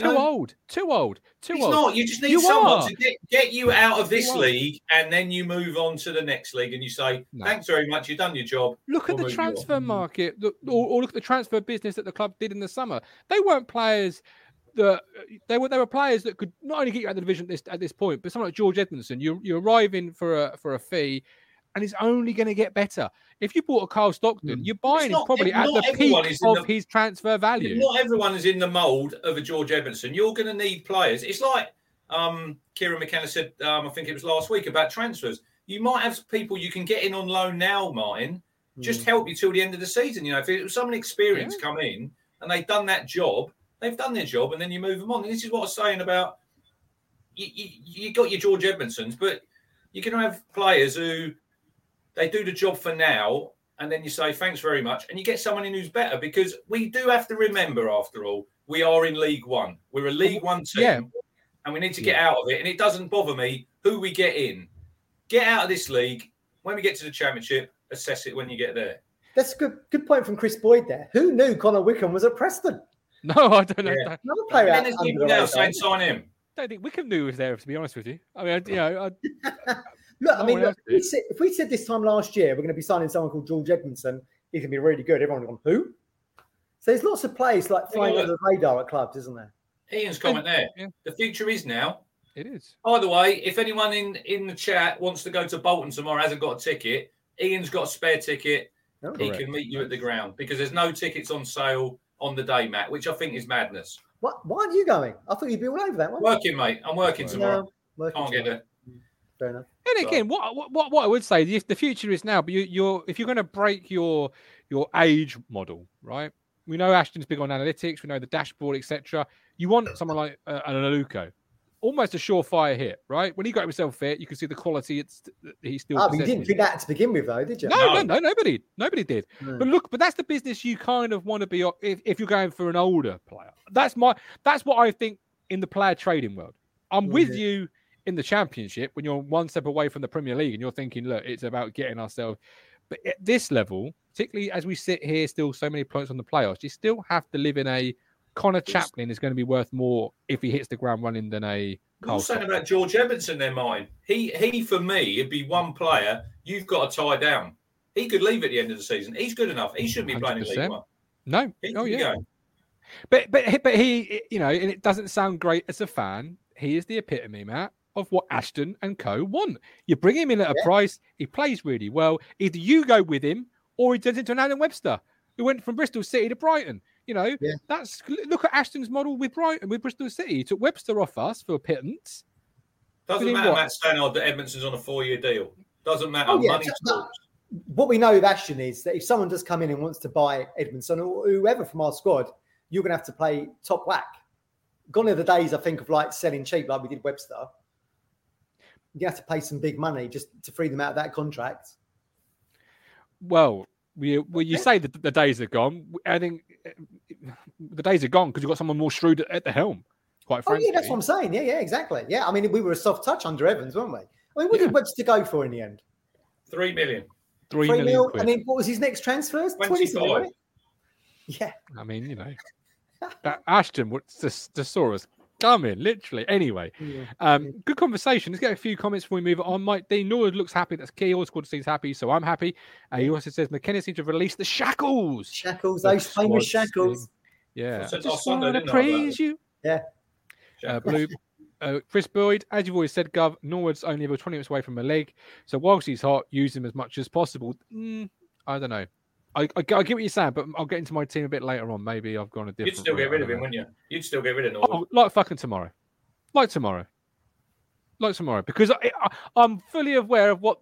Twenty-seven. too know? old. Too old. Too He's old. not. You just need you someone are. to get, get you out of this league, and then you move on to the next league, and you say, no. "Thanks very much. You've done your job." Look we'll at the transfer mm. market, mm. or, or look at the transfer business that the club did in the summer. They weren't players that they were there were players that could not only get you out of the division at this at this point, but someone like George Edmundson, you you're arriving for a for a fee, and it's only going to get better. If you bought a Carl Stockton, mm. you're buying him probably at the peak of the, his transfer value. Not everyone is in the mould of a George Edmundson. You're going to need players. It's like um, Kieran McKenna said, um, I think it was last week about transfers. You might have people you can get in on loan now, Martin, just mm. help you till the end of the season. You know, if it was someone experienced yeah. come in and they've done that job, they've done their job, and then you move them on. And this is what I was saying about you, you, you got your George Edmundsons, but you're going to have players who they do the job for now, and then you say thanks very much, and you get someone in who's better because we do have to remember, after all, we are in League One. We're a League One team, yeah. and we need to get yeah. out of it. And it doesn't bother me who we get in. Get out of this league. When we get to the Championship, assess it when you get there. That's a good good point from Chris Boyd there. Who knew Connor Wickham was at Preston? No, I don't know. Yeah. Another player and there's people now saying sign him. I don't think Wickham knew he was there. To be honest with you, I mean, you know, I, look, I oh, mean, look, if, we said, if, we said, this time last year we're going to be signing someone called George Edmundson, he's going to be really good. Everyone gone who? So there's lots of players like flying under the radar at clubs, isn't there? Ian's comment there. Yeah. The future is now. It is. By the way, if anyone in in the chat wants to go to Bolton tomorrow, hasn't got a ticket, Ian's got a spare ticket. Oh, he correct. can meet you at the ground because there's no tickets on sale on the day, Matt, which I think is madness. What? Why aren't you going? I thought you'd be all over that one. Working, mate. I'm working tomorrow. No, working Can't tomorrow. get there. Fair enough. And again, so. what, what what I would say, if the future is now, but you, are if you're going to break your your age model, right? We know Ashton's big on analytics. We know the dashboard, etc. You want someone like uh, an Aluko, almost a surefire hit, right? When he got himself fit, you can see the quality. It's he still. Oh, you didn't think that to begin with, though, did you? No, no, no, no nobody, nobody did. Mm. But look, but that's the business you kind of want to be if, if you're going for an older player. That's my that's what I think in the player trading world. I'm with mm-hmm. you in the championship when you're one step away from the Premier League and you're thinking, look, it's about getting ourselves. But at this level, particularly as we sit here, still so many points on the playoffs, you still have to live in a Conor Chaplin is going to be worth more if he hits the ground running than a. You're saying about George Edmundson there, mine. He he for me, it'd be one player you've got to tie down. He could leave at the end of the season. He's good enough. He shouldn't be 100%. playing in League One. No. He oh yeah. Go. But but but he, you know, and it doesn't sound great as a fan. He is the epitome, Matt, of what Ashton and Co. want. You bring him in at a yeah. price. He plays really well. Either you go with him, or he turns into an Adam Webster, who went from Bristol City to Brighton. You know, yeah. that's look at Ashton's model with Brighton, with Bristol City. He took Webster off us for a pittance. Doesn't matter, what? Matt Stannard, that Edmundson's on a four-year deal. Doesn't matter. Oh, yeah, Money What we know of Ashton is that if someone does come in and wants to buy Edmundson or whoever from our squad, you're going to have to play top whack. Gone are the days, I think, of like selling cheap like we did Webster. You have to pay some big money just to free them out of that contract. Well, we, well, you say that the days are gone. I think the days are gone because you've got someone more shrewd at the helm. Quite frankly. Oh, yeah, that's what I'm saying. Yeah, yeah, exactly. Yeah, I mean, we were a soft touch under Evans, weren't we? I mean, what yeah. did Webster go for in the end? Three million. Three, Three million. Mil, I mean, what was his next transfers? 25. Right? Yeah. I mean, you know, Ashton, what's the thesaurus coming, literally. Anyway, yeah. um, good conversation. Let's get a few comments before we move on. Mike Dean Norwood looks happy. That's key. All squad seems happy, so I'm happy. Uh, he also says McKenna seems to release the shackles. Shackles, those famous shackles. Yeah. I just want to praise you. Yeah. Uh, Blue. Uh, Chris Boyd, as you've always said, Gov, Norwood's only about 20 minutes away from a leg. So whilst he's hot, use him as much as possible. Mm, I don't know. I, I, I, get what you're saying, but I'll get into my team a bit later on. Maybe I've gone a different. You'd still get rid of him, wouldn't you? You'd still get rid of Norwood. Oh, like fucking tomorrow, like tomorrow, like tomorrow, because I, I, am fully aware of what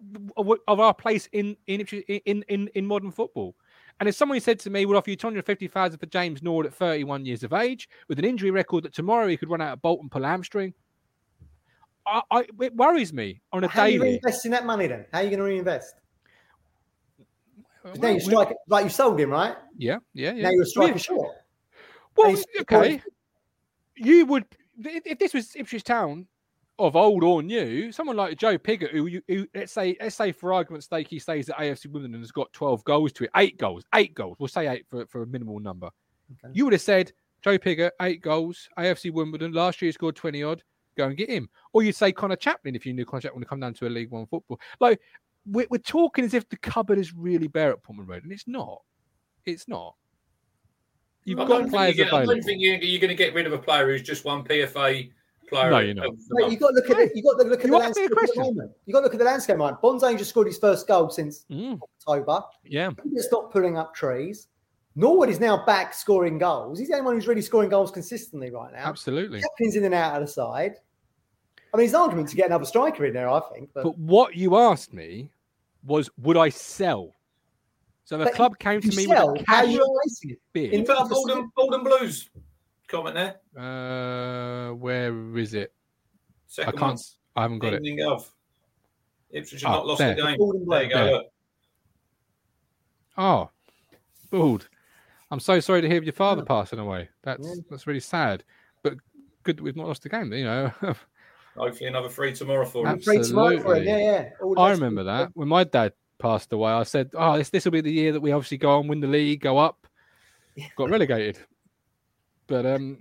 of our place in in in in in modern football. And if someone said to me, "We'll offer you 250,000 for James Nord at 31 years of age, with an injury record that tomorrow he could run out of Bolton pull hamstring," I, I, it worries me on a How daily. How are you investing that money then? How are you going to reinvest? Well, now you strike like you sold him, right? Yeah, yeah, yeah. Now you're a striker yeah. short. Well, okay. You would if this was Ipswich Town of old or new, someone like Joe Pigott, who, who let's say let's say for argument's sake he stays at AFC Wimbledon and has got 12 goals to it, eight goals, eight goals. We'll say eight for, for a minimal number. Okay. You would have said Joe Pigott, eight goals, AFC Wimbledon. Last year he scored 20 odd. Go and get him. Or you'd say Conor Chaplin if you knew Conor Chaplin would come down to a League One football. Like we're, we're talking as if the cupboard is really bare at Portman Road, and it's not. It's not. You've I got players you I don't think you're, you're, going to get rid of a player who's just one PFA player. No, you're not. No, you got to look at it. You got to look at you the landscape. At the moment. You got to look at the landscape, man. Bonzane just scored his first goal since mm. October. Yeah, he's not pulling up trees. Norwood is now back scoring goals. He's the only one who's really scoring goals consistently right now. Absolutely. Kayden's in and out of the side. I mean, his argument to get another striker in there, I think. But, but what you asked me was, would I sell? So the club came to me sell, with a cash bid. In Bolton, Bolton Blues comment there? Uh, where is it? Second I can't. one. I haven't got it. Evening of. Ipswich have Oh, not lost there. the game. Golden There you go. There. Oh, bald. I'm so sorry to hear of your father Yeah. passing away. That's Yeah. that's really sad. But good that we've not lost the game. You know, Hopefully another three tomorrow for I'm him. afraid tomorrow for him. Absolutely. Yeah, yeah. All I remember that when my dad passed away. I said, "Oh, this this will be the year that we obviously go on, win the league, go up." Got relegated, but um,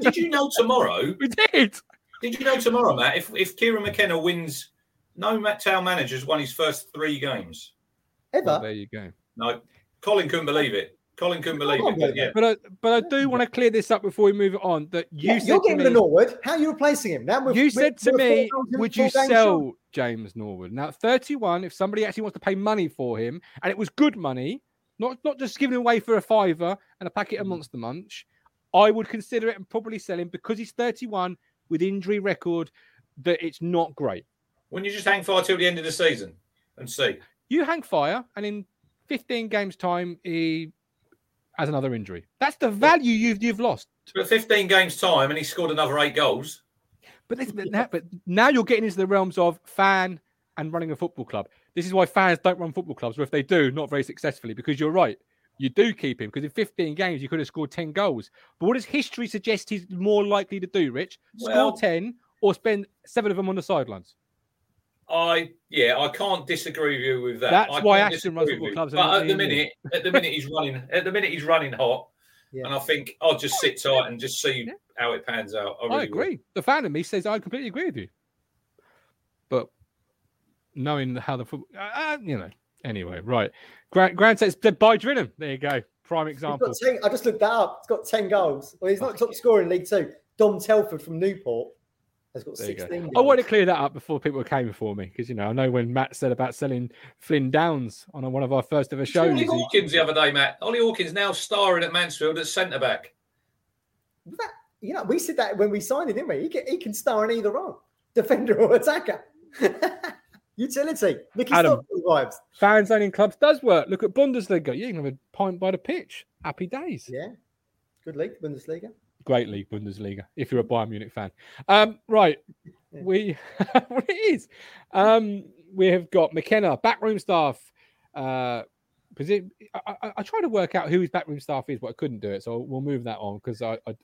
Did you know tomorrow? we did. Did you know tomorrow, Matt? If if Kieran McKenna wins, no Matt Town manager's won his first three games. Well, Ever? there you go. No, Colin couldn't believe it. Colin couldn't believe can't it. But yeah, But I, but I do want to clear this up before we move on. That you Yeah, said you're to getting me, rid Norwood. How are you replacing him? Now you said to me, would you sell short. James Norwood? Now, 31, if somebody actually wants to pay money for him, and it was good money, not not just giving away for a fiver and a packet of Mm. Monster Munch, I would consider it and probably sell him because he's 31 with injury record that it's not great. wouldn't you just hang fire till the end of the season and see? You hang fire, and in 15 games' time, he has another injury. That's the value you've you've lost. But 15 games time, and he scored another eight goals. But, this, but, now, but now you're getting into the realms of fan and running a football club. This is why fans don't run football clubs, or if they do, not very successfully, because you're right. You do keep him because in 15 games you could have scored 10 goals. But what does history suggest he's more likely to do, Rich? Score Well- 10 or spend seven of them on the sidelines? I yeah, I can't disagree with you with that. That's I why can't Ashton runs disagree football clubs you. and not But at the me you. minute, at the minute he's running, at the minute he's running hot, Yeah. and I think I'll just sit tight and just see Yeah. how it pans out. I, I, really will. agree. The fan of me says I completely agree with you. But knowing how the football, uh, uh, you know, anyway, right. Grant, Grant says by Drinham. There you go. Prime example. 10, I just looked that up. It's got 10 goals. Well, he's not top scorer in League Two. Dom Telford from Newport has got There you go. 16 I want to clear that up before people came for me because you know I know when Matt said about selling Flynn Downes on one of our first ever shows. Ollie he- Hawkins the other day, Matt. Ollie Hawkins now starring at Mansfield at centre back. That, you know, we said that when we signed him, didn't we? He can, he can star in either role, defender or attacker. Utility. Mickey Adam. Stockley vibes. Fans owning clubs does work. Look at Bundesliga. You can have a pint by the pitch. Happy days. Yeah. Good league, Bundesliga. Great league, Bundesliga. If you're a Bayern Munich fan, um, right? We what it is. Um, we have got McKenna, backroom staff. Uh, I, I, I tried to work out who his backroom staff is, but I couldn't do it. So we'll move that on because I, I,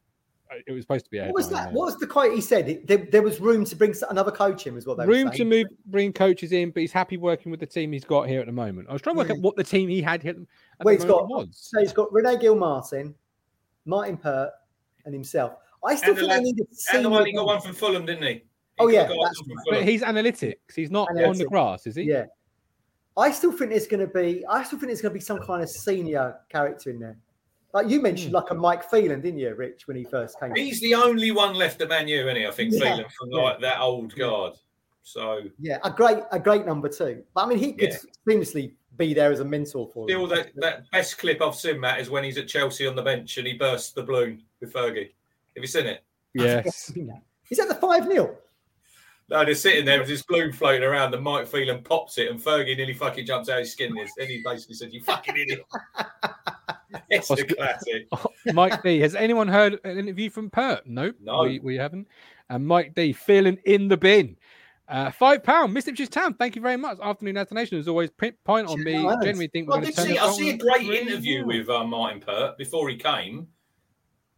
it was supposed to be. What was that? there. What was the quote he said? It- There, there was room to bring another coach in, was what they were room to move, bring coaches in, but he's happy working with the team he's got here at the moment. I was trying to work out what the team he had here at Well, the he's got- was. So he's got Rene Gilmartin, Martin Pert, and himself. I still And the think they lad- needed And the one he got one from Fulham, didn't he? He Oh, yeah, that's right. But he's analytics. He's not on the grass, is he? Yeah. I still think there's going to be. I still think there's going to be some kind of senior character in there. Like you mentioned, Hmm. like a Mike Phelan, didn't you, Rich, when he first came? He's the only one left at Man U, isn't he? I think Yeah, Phelan from yeah. like that old guard. So Yeah, a great, a great number two. But I mean, he could Yeah. seamlessly be there as a mentor for still them. that, that best clip I've seen, Matt, is when he's at Chelsea on the bench and he bursts the balloon with Fergie. Have you seen it? Yes. Is that the five 0 No, they're sitting there with this balloon floating around, and Mike Phelan pops it, and Fergie nearly fucking jumps out of his skin. This, and he basically said, "You fucking idiot." it's a classic. Oh, Mike D. Has anyone heard an interview from Pert? Nope. No. We, we haven't. And Mike D. feeling in the bin. Uh, five pound, Mr. Ipswich Town. Thank you very much. Afternoon Destination is always pin- point on me. Cheers. Generally think we're I going did to turn see, I see a great really interview with uh, Martin Pert before he came,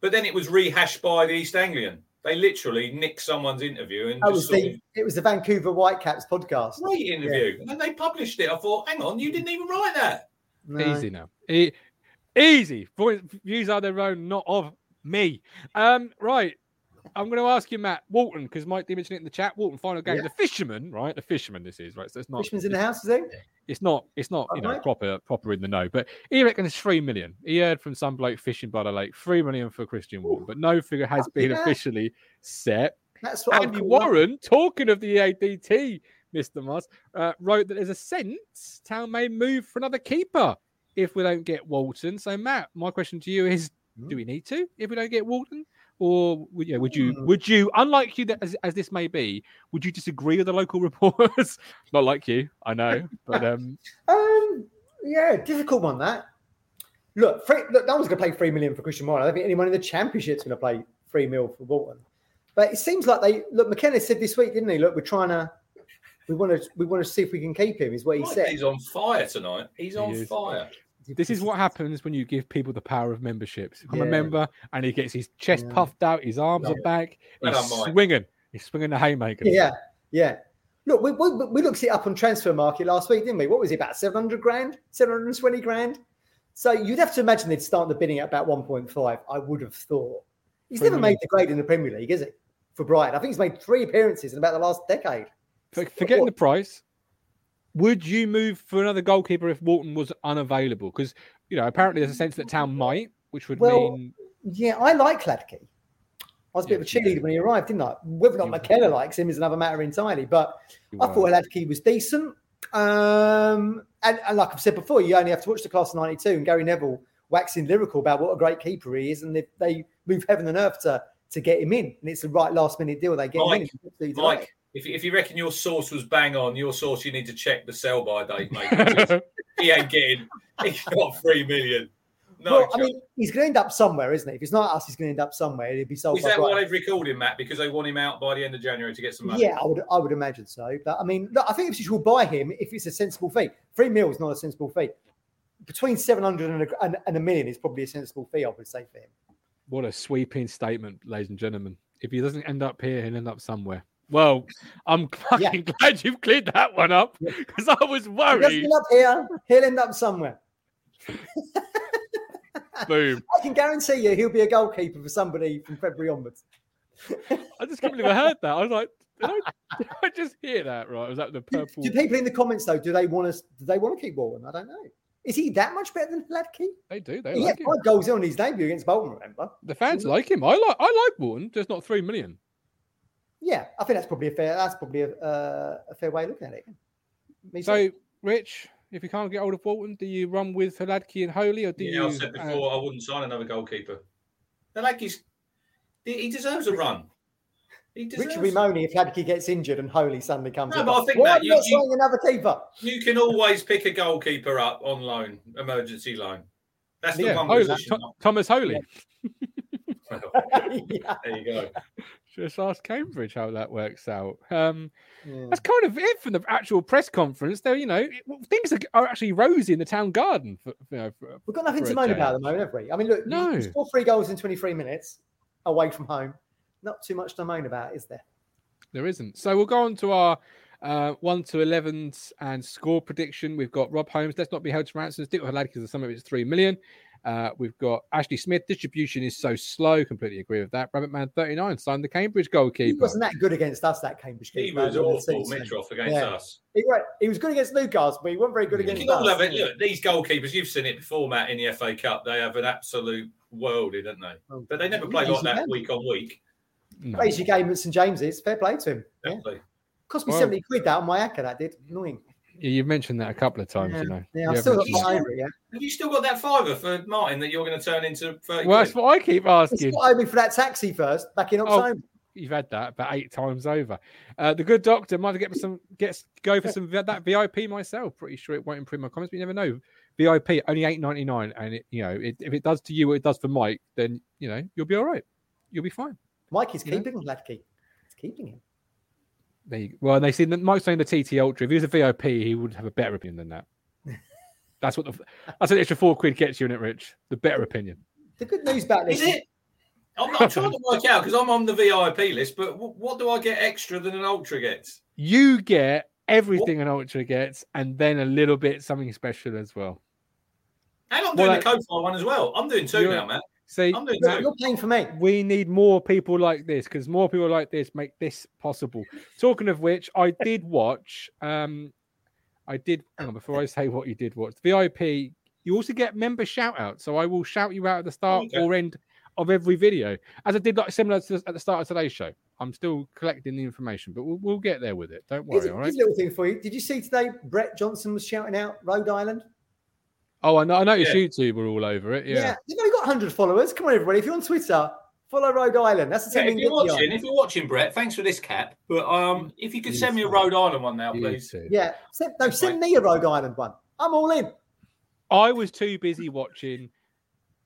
but then it was rehashed by the East Anglian. They literally nicked someone's interview and just was the. It was the Vancouver Whitecaps podcast. great interview, and then they published it. I thought, hang on, you didn't even write that. No. Easy now. E- easy. Views are their own, not of me. Um, right. I'm going to ask you, Matt Walton, because Mike did mention it in the chat. Walton final game. Yeah. The fisherman, right? The fisherman. This is right. So it's not. Fishman's in the house, is he? It's not. It's not. You know, proper proper in the know. But he reckons it's three million. He heard from some bloke fishing by the lake, three million for Christian Walton, but no figure has been officially set. That's what Andy Warren, talking of the ADT, Mr. Moss, uh, wrote that there's a sense Town may move for another keeper if we don't get Walton. So, Matt, my question to you is: Do we need to if we don't get Walton, or would, yeah, would you? Hmm. Would you, unlike you, as, as this may be, would you disagree with the local reporters? Not like you, I know, but um, Um, yeah, difficult one that. look, free, look, no one's going to play three million for Christian Moore. I don't think anyone in the championship's going to play three mil for Walton. But it seems like they look. McKenna said this week, didn't he? Look, we're trying to. We want to. We want to see if we can keep him. Is what he said. He's on fire tonight. He's on he fire. This is what happens when you give people the power of memberships. I'm yeah. a member, and he gets his chest yeah. puffed out, his arms are back, he's swinging, he's swinging the haymaker. Yeah, yeah. Look, we, we, we looked it up on transfer market last week, didn't we? What was it about 700 grand, 720 grand? So you'd have to imagine they'd start the bidding at about 1.5. I would have thought. He's never made the grade in the Premier League, is he? For Brighton, I think he's made three appearances in about the last decade. Forgetting the price, would you move for another goalkeeper if Walton was unavailable? Because you know, apparently there's a sense that Town might, which would well, mean. Yeah, I like Hladky. I was a bit of a cheerleader when he arrived, didn't I? Whether or not McKenna likes him is another matter entirely. But I thought Hladky was decent. Um, and, and, like I've said before, you only have to watch the class of 92 and Gary Neville waxing lyrical about what a great keeper he is. And they, they move heaven and earth to, to get him in. And it's the right last minute deal. They get Mike, him in. Mike, if, if you reckon your source was bang on, your source, you need to check the sell by date, mate. he ain't getting, he's got three million. No, well, I mean, he's going to end up somewhere, isn't he? If it's not us, he's going to end up somewhere. He'll be sold. Is that why they've recalled him, Matt? Because they want him out by the end of January to get some money. Yeah, I would, I would imagine so. But I mean, look, I think if you will buy him, if it's a sensible fee, three mil is not a sensible fee. Between seven hundred and a, and, and a million is probably a sensible fee. I would say for him. What a sweeping statement, ladies and gentlemen. If he doesn't end up here, he'll end up somewhere. Well, I'm fucking yeah. glad you've cleared that one up because I was worried. He'll end up here. He'll end up somewhere. Boom. I can guarantee you he'll be a goalkeeper for somebody from February onwards. I just can't believe I heard that. I was like, did I, did I just hear that right? Was that the purple? Do, do, people in the comments though? Do they want us? Do they want to keep Walton? I don't know. Is he that much better than Hladky? They do. They he like had five goals on his debut against Bolton. Remember? The fans like him. I like. I like Walton. Just not three million. Yeah, I think that's probably a fair. That's probably a, uh, a fair way of looking at it. Me so, too. Rich, if you can't get hold of Walton, do you run with Hladky and Holy, or do yeah, you? I said before, uh, I wouldn't sign another goalkeeper. Hladky's he deserves a run. He deserves... Richard be moaning if Hladky gets injured and Holy suddenly comes. No, in. but I think Why that you, not you, another keeper. You can always pick a goalkeeper up on loan, emergency loan. That's the yeah, one Holy, Thomas Holy. Yeah. yeah. There you go. Just ask Cambridge how that works out. Um, yeah. That's kind of it from the actual press conference. Though you know things are, actually rosy in the town garden. For, you know, for, We've got nothing to moan about at the moment, have we? I mean, look, no. you score three goals in 23 minutes away from home. Not too much to moan about, is there? There isn't. So we'll go on to our uh, 1 to 11s and score prediction. We've got Rob Holmes. Let's not be held to ransom. Stick with Lad because some of it's 3 million. Uh, we've got Ashley Smith. Distribution is so slow. Completely agree with that. Rabbit Man 39 signed the Cambridge goalkeeper. He wasn't that good against us, that Cambridge keeper. He was awful, Mitov, against yeah. us. He, he, was good against Newcastle, but he wasn't very good against us. Have it. Look, these goalkeepers, you've seen it before, Matt, in the FA Cup. They have an absolute worldie, don't they? Oh, but they never play like that week on week. No. Crazy game at St James's. Fair play to him. Definitely. Yeah. Cost me well, 70 quid that on my acca, that did. Annoying. Yeah, you've mentioned that a couple of times, yeah. you know. Yeah, I've still got my Ivory, yeah. Have you still got that fiver for Martin that you're going to turn into 30 Well, that's what I keep asking. Owe me for that taxi first, back in oh, October. Oh, you've had that about eight times over. Uh, the good doctor might get some gets go for some that VIP myself. Pretty sure it won't improve my comments, but you never know. VIP only eight ninety nine, and it, you know it, if it does to you what it does for Mike, then you know you'll be all right. You'll be fine. Mike is keeping yeah. Hladky. He's keeping him. There you, well, they see that Mike's saying the TT Ultra. If he was a VIP, he would have a better opinion than that. That's what the that's an extra four quid gets you in it, Rich. The better opinion. The good news about this is it. I'm, I'm trying to work out because I'm on the VIP list, but w- what do I get extra than an Ultra gets? You get everything what? an Ultra gets, and then a little bit something special as well. And I'm doing well, the code for one as well. I'm doing 2 now, man. See, I'm doing you're, you're paying for me. We need more people like this because more people like this make this possible. Talking of which, I did watch. Um, I did. Hang on, before I say what you did watch, VIP. You also get member shout out, so I will shout you out at the start okay. or end of every video, as I did like similar to at the start of today's show. I'm still collecting the information, but we'll, we'll get there with it. Don't worry. Here's, all right. Here's a little thing for you. Did you see today? Brett Johnson was shouting out Rhode Island. Oh, I know. I noticed yeah. YouTube were all over it. Yeah. yeah, you've only got 100 followers. Come on, everybody. If you're on Twitter, follow Rhode Island. That's the yeah, if you're watching. If you're watching, Brett, thanks for this cap. But um, if you could send me a Rhode Island one now, please. Yeah, send, no, send me a Rhode Island one. I'm all in. I was too busy watching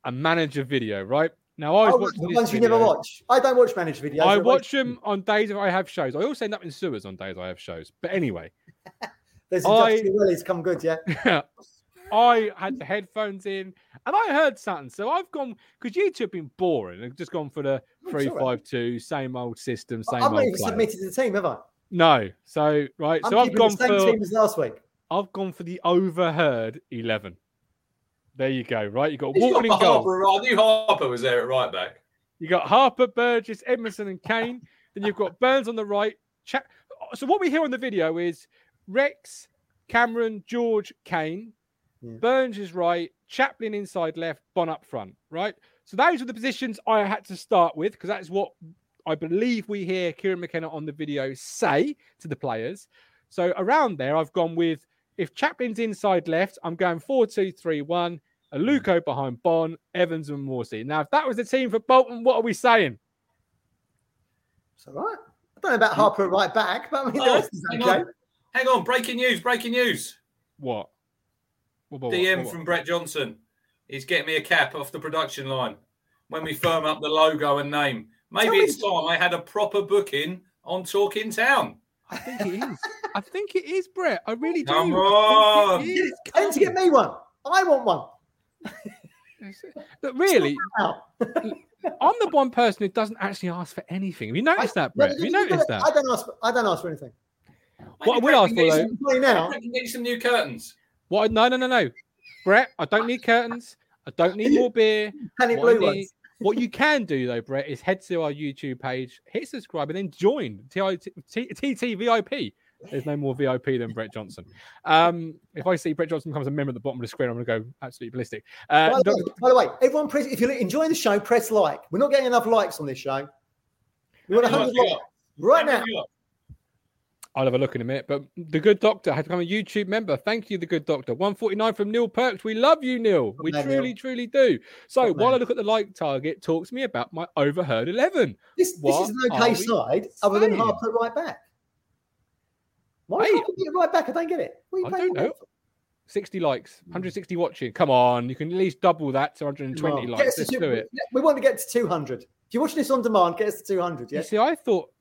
a manager video, right? Now I was Oh, watching the ones you never watch. I don't watch managed videos. I They're watch them on days if I have shows. I also end up in sewers on days I have shows. But anyway, There's I- industrial wellies come good, yeah. I had the headphones in and I heard something. So I've gone because you two have been boring. I've just gone for the three five two, it's all right. five same old system, same I've not old even players. submitted to the team, have I? No, so right, I'm so I've keeping gone the same for team as last week. I've gone for the overheard eleven. There you go. Right, you got He's got Walton in goal. Harper. I knew Harper was there at right back. You got Harper, Burgess, Edmundson, and Kane. then you've got Burns on the right. Cha- so what we hear on the video is Rex, Cameron, George, Kane. Yeah. Burns is right. Chaplin inside left. Bonne up front. Right. So those are the positions I had to start with because that is what I believe we hear Kieran McKenna on the video say to the players. So around there, I've gone with if Chaplin's inside left, I'm going 4 2 3 1. A hmm. Luco behind Bonne, Evans, and Morsy. Now, if that was the team for Bolton, what are we saying? It's all right. I don't know about hmm. Harper right back, but I mean, Oh, hang okay. on. Hang on, breaking news, breaking news. What? What, what, what, DM what? from Brett Johnson. He's getting me a cap off the production line when we firm up the logo and name. Maybe Tell me- it's time I had a proper booking on Talking Town. I think it is. I think it is, Brett. I really do. Come I on. think it is. And to get me one. I want one. Look, really, I'm the one person who doesn't actually ask for anything. Have you noticed that, Brett? Have you noticed that? I don't ask. For, I don't ask for anything. What I will ask for, though, I'm telling you now. I can get you some new curtains. What? No, no, no, no, Brett. I don't need curtains. I don't need more beer. What, blue need- ones. what you can do though, Brett, is head to our YouTube page, hit subscribe, and then join TT VIP. There's no more VIP than Brett Johnson. Um, if I see Brett Johnson becomes a member at the bottom of the screen, I'm going to go absolutely ballistic. Uh, By the, way, by the way, everyone, press, if you're enjoying the show, press like. We're not getting enough likes on this show. We want How 100 many likes likes right now. Many you got? I'll have a look in a minute. But the good doctor had become a YouTube member. Thank you, the good doctor. 149 from Neil Perks. We love you, Neil. We truly, truly do. So Top while man. I look at the like target, talk to me about my overheard 11. This, this is an okay side, other than saying? Harper right back. Why Hey. can't we get right back? I don't get it. What are you I playing don't know. for? 60 likes, Hmm. 160 watching. Come on, you can at least double that to 120 on. Likes. Let's two- do it. We want to get to 200. If you're watching this on demand, get us to 200. Yeah. You see, I thought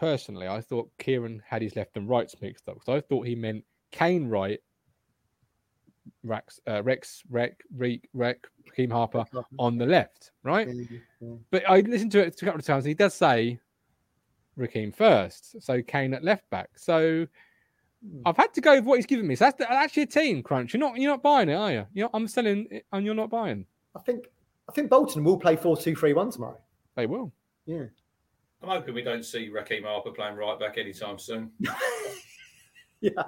personally, I thought Kieran had his left and rights mixed up because I thought he meant Kane right, Rex, uh, Rex, Rec, Reek, Rec, Harper on the left, right? Yeah. But I listened to it a couple of times. And he does say Rekeem first, so Kane at left back. So Hmm. I've had to go with what he's given me. So that's the, actually a team crunch. You're not you're not buying it, are you? you know, I'm selling it and you're not buying. I think I think Bolton will play 4 2 3 1 tomorrow. They will. Yeah. I'm hoping we don't see Rekeem Harper playing right back anytime soon. Yeah.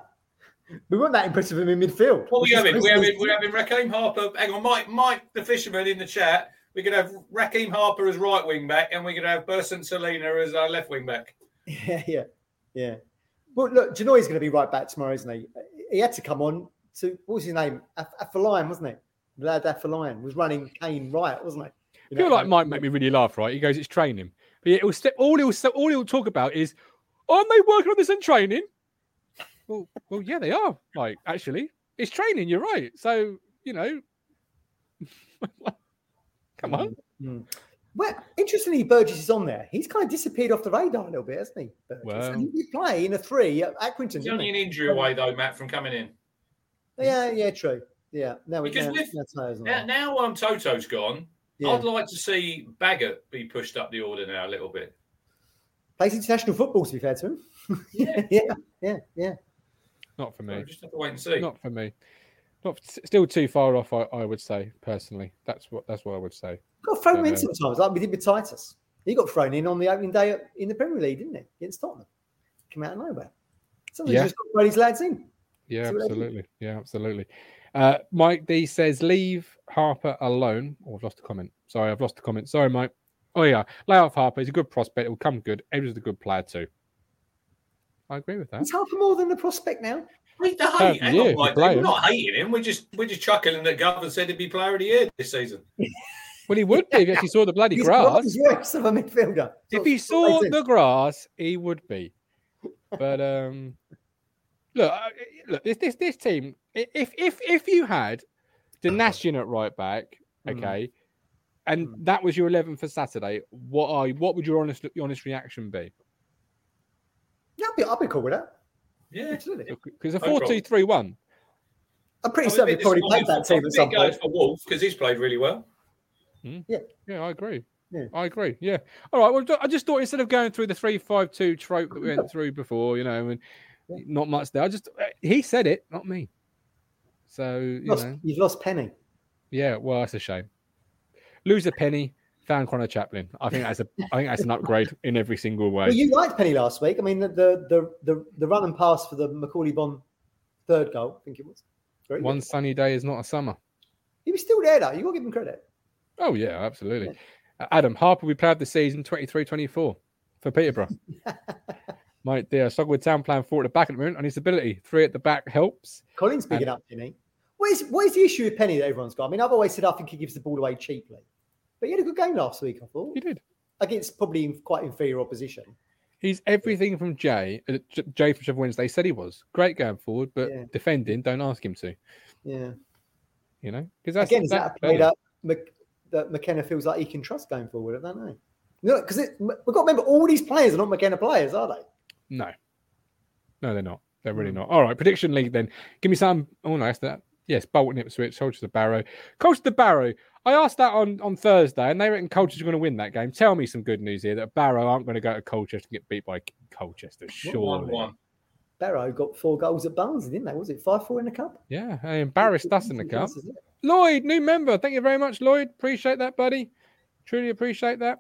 We weren't that impressive of him in midfield. What are we which is having? We're having, we're having Rekeem Harper. Hang on, Mike, Mike, the fisherman in the chat. We're going to have Rekeem Harper as right wing back, and we're going to have Burson Selena as our left wing back. Yeah, yeah, yeah. Well, look, Janoi's going to be right back tomorrow, isn't he? He had to come on to, what was his name? Af- Afolayan, wasn't it? The lad Afolayan was running Kane right, wasn't he? I feel like Mike make me really laugh, right? He goes, "It's training," but yeah, it will step. All he'll all he'll talk about is, "Aren't they working on this in training?" Well, well, yeah, they are. Like, actually, it's training. You're right. So you know, come on. Mm. Well, interestingly, Burgess is on there. He's kind of disappeared off the radar a little bit, hasn't he? Burgess? Well- and he did play in a three at Accrington. He's didn't only he? an injury away, though, Matt, from coming in. Yeah, yeah, true. Yeah, no, Because now, with- now Tayo's Now, there. now um, Toto's gone, Yeah. I'd like to see Baggott be pushed up the order now a little bit. Plays international football, to be fair to him. Yeah. yeah, yeah, yeah. Not for So me. just have to wait and see. Not for me. Not still too far off. I, I would say personally. That's what that's what I would say. Got thrown in Uh, sometimes, like we did with Titus. He got thrown in on the opening day in the Premier League, didn't he? Against Tottenham. Came out of nowhere. Sometimes Yeah. you just got to throw these lads in. Yeah, See what I mean? absolutely. Yeah, absolutely. Uh, Mike D says, "Leave Harper alone." Oh, I've lost the comment. Sorry, I've lost the comment. Sorry, Mike. Oh yeah, lay off Harper. He's a good prospect. It will come good. Edwards is a good player too. I agree with that. He's Harper more than the prospect now. Hate the hate. Hang yeah, on, you Mike. We're not hating him. We're just we're just chuckling that Govern said he'd be player of the year this season. Well, he would be if he actually saw the bloody He's grass. Rolls Royce of a midfielder. If he saw what the grass, he would be. But um, look, I- look, this this this team. I- If if if you had Donacien at right back, Mm. okay, and Hmm. that was your eleven for Saturday. What are you, what would your honest your honest reaction be? Yeah, I'll be, I'll be cool with that. Yeah. Absolutely. Because a No four problem. two three one. I'm pretty I'm certain we bit probably played that team at some point. for Wolf because he's played really well. Yeah, yeah, I agree. Yeah. I agree. Yeah. All right. Well, I just thought instead of going through the three five two trope that we went through before, you know, and Yeah. not much there. I just he said it, not me. So you Lost, know, You've lost Penney. yeah. Well, that's a shame. Lose a penny, found Conor Chaplin. I think that's a. I think that's an upgrade in every single way. Well, you liked Penney last week. I mean, the the the the, the run and pass for the Macauley Bonne third goal, I think it was. Very good. One sunny day is not a summer. He was still there, though. You got to give him credit. Oh yeah, absolutely. Uh, Adam Harper, we played the season 23-24 for Peterborough. Mate, dear, I struggle with town plan four at the back at the moment on his ability. Three at the back helps. Colin's picking up Penney. What is what is the issue with Penney that everyone's got? I mean, I've always said I think he gives the ball away cheaply, but he had a good game last week. I thought He did. against probably quite inferior opposition. He's everything from Jay. uh, Jay from Sheffield Wednesday said he was great going forward, but Yeah. defending, don't ask him to. Yeah. You know, because that's Again, is that a play that- that, Mc, that McKenna feels like he can trust going forward? I don't know. No, because we've got to remember all these players are not McKenna players, are they? no, no, they're not. They're really Hmm. not. All right, prediction league then. Give me some. Oh no, that's that. Yes, Bolton, Ipswich, Colchester, Barrow. Colchester, Barrow. I asked that on, on Thursday, and they reckon Colchester are going to win that game. Tell me some good news here that Barrow aren't going to go to Colchester and get beat by Colchester. One, Surely. one. Barrow got four goals at Barnsley, didn't they? Was it five four in the cup? Yeah, I embarrassed us in the cup. Lloyd, new member. Thank you very much, Lloyd. Appreciate that, buddy. Truly appreciate that.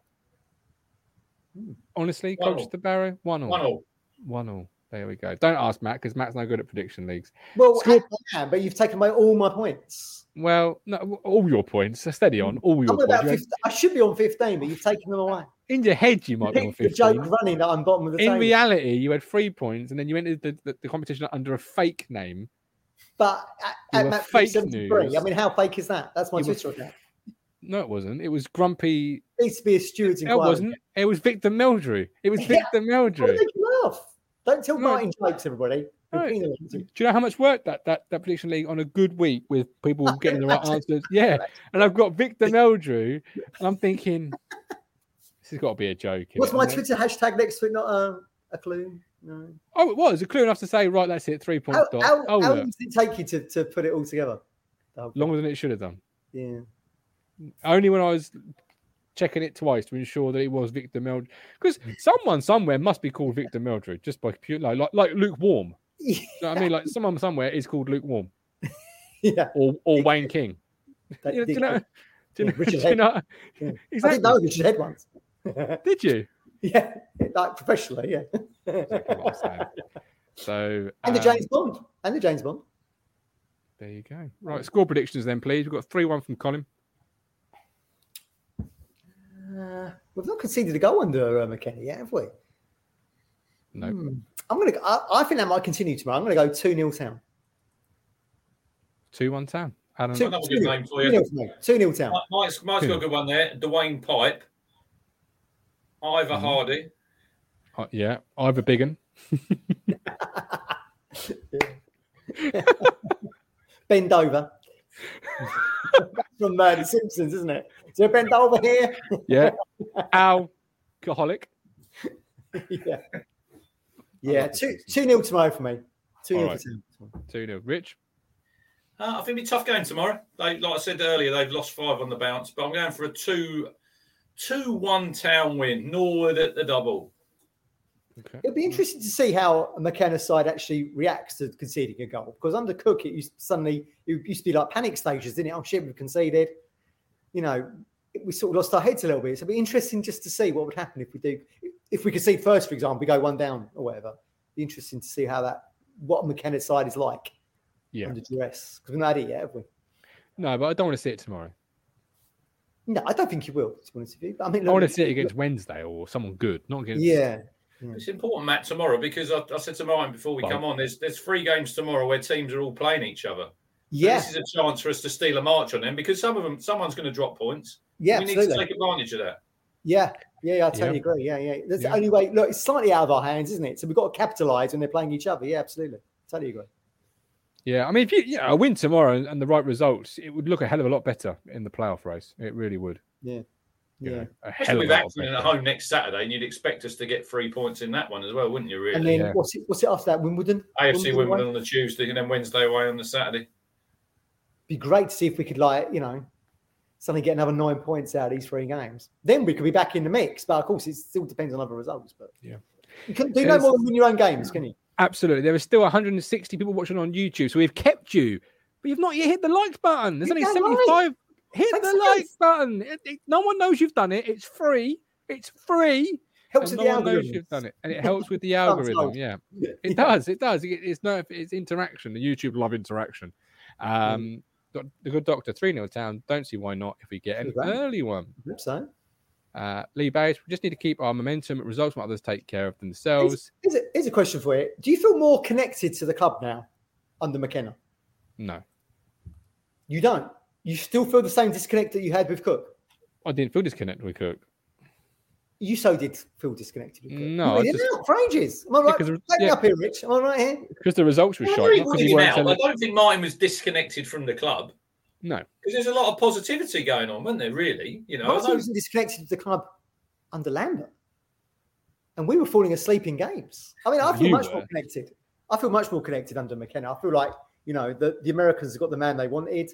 Hmm. Honestly, One all. Colchester Barrow, one all. One all. One all. There we go. Don't ask Matt because Matt's no good at prediction leagues. Well, Score- I am, but you've taken away all my points. Well, no, all your points. Steady on. All your points. 15, I should be on 15, but you've taken them away. in your head, you might be on fifteen. The joke running that I'm bottom of the In table. reality, you had three points and then you entered the, the, the competition under a fake name. but at, at fake news. I mean, how fake is that? That's my You were Twitter account. No, it wasn't. It was Grumpy. It needs to be a steward's It wasn't. It was Victor Meldrew. It was Victor Don't Meldrew. laugh. Don't tell No. Martin jokes, everybody. No. Do you know how much work that, that, that prediction league on a good week with people oh, getting the right answers? Yeah. And I've got Victor Meldrew, and I'm thinking, this has got to be a joke. What's my Twitter hashtag next to it? Not a, a clue. No. Oh, it was. A clue enough to say, right, that's it, three points. How, how, oh, how long does it take you to, to put it all together? Oh, longer than it should have done. yeah. Only when I was checking it twice to ensure that it was Victor Meldrew. Because someone somewhere must be called Victor Meldrew, just by pure, like, like, like lukewarm. You know I mean? Like someone somewhere is called lukewarm yeah. or, or Wayne King. That You know, do you did- know? Do you know, Richard do you Head. know- Yeah. I didn't know Richard Head once. Did you? yeah, like professionally, yeah. Exactly. So and the um, James Bond. And the James Bond. There you go. Right, score predictions then, please. We've got three one from Colin. Uh, we've not conceded a goal under uh, McKenna yet, have we? No, Hmm. I'm gonna. Go, I, I think that might continue tomorrow. I'm gonna go two 0 town. two one town. Adam, Two, Another two good nil. name for Two you. nil town. Two 0 town. Mike's, Mike's got a good one there. Dwayne Pipe. Ivor Mhm. Hardy. uh, yeah, Ivor Biggin. Bend over. From uh, The Simpsons, isn't it? So bend over here. Yeah, alcoholic. yeah. Yeah. Two two 0 tomorrow for me. Two 0 All right. for. Two 0 Rich. Uh, I think it'll be a tough game tomorrow. They, like I said earlier, they've lost five on the bounce, but I'm going for a two, two one town win. Norwood at the double. Okay. It'll be interesting to see how McKenna's side actually reacts to conceding a goal because under Cook, it used suddenly it used to be like panic stages, didn't it? Oh shit, we've conceded. You know, we sort of lost our heads a little bit. So it'll be interesting just to see what would happen if we do, if we could see first, for example, we go one down or whatever. Be interesting to see how that, what McKenna's side is like Yeah. under duress because we've not had it yet, have we? No, but I don't want to see it tomorrow. No, I don't think you will. To be honest with you, I mean, I want to see it against Wednesday or someone good, not against. Yeah, It's important, Matt, tomorrow because I, I said to Martin before we Well- come on. There's there's three games tomorrow where teams are all playing each other. Yeah, This is a chance for us to steal a march on them because some of them, someone's going to drop points. yeah, we need to take advantage of that. Yeah, yeah, yeah, I totally Yeah. agree. Yeah, yeah. That's Yeah. the only way. Look, it's slightly out of our hands, isn't it? So we've got to capitalise when they're playing each other. Yeah, absolutely. Totally agree. Yeah, I mean, if you yeah, a win tomorrow and, and the right results, it would look a hell of a lot better in the playoff race. It really would. Yeah. You Yeah. know, a Especially hell of with a lot Acton at home next Saturday, and you'd expect us to get three points in that one as well, wouldn't you? Really? And then Yeah. what's it? What's it after that? Wimbledon. AFC away? Wimbledon on the Tuesday, and then Wednesday away on the Saturday. Be great to see if we could like you know suddenly get another nine points out of these three games. Then we could be back in the mix. But of course, it still depends on other results. But Yeah. you can do no more than win your own games, can you? Absolutely. There are still 160 people watching on YouTube, so we've kept you, but you've not yet hit the like button. There's Hit only that 75. Hit Thanks, the like button. It- it- no one knows you've done it. It's free. It's free. Helps with no the one knows algorithm. you've done it, and it helps with the algorithm. Yeah, Yeah. it does. It does. It, it's no, it's interaction. The YouTube love interaction. Um, the good doctor three 0 town. Don't see why not if we get an early one. Hope so. Uh, Lee Bayes, we just need to keep our momentum. Results from others take care of themselves. Here's a, here's a question for you. Do you feel more connected to the club now under McKenna? No, You don't. You still feel the same disconnect that you had with Cook. I didn't feel disconnected with Cook. You so did feel disconnected with Cook. No, You've I just- out for ages. Am I right? because- yeah. up here, Rich. Am I right here? because the results were Well, shite. I Not agree because he with you weren't now. I telling. don't think Martin was disconnected from the club No, because there's a lot of positivity going on, wasn't there? Really, you know. I Martin know- wasn't disconnected to the club under Lambert. And we were falling asleep in games. I mean, I feel You much were. more connected. I feel much more connected under McKenna. I feel like, you know, the, the Americans have got the man they wanted.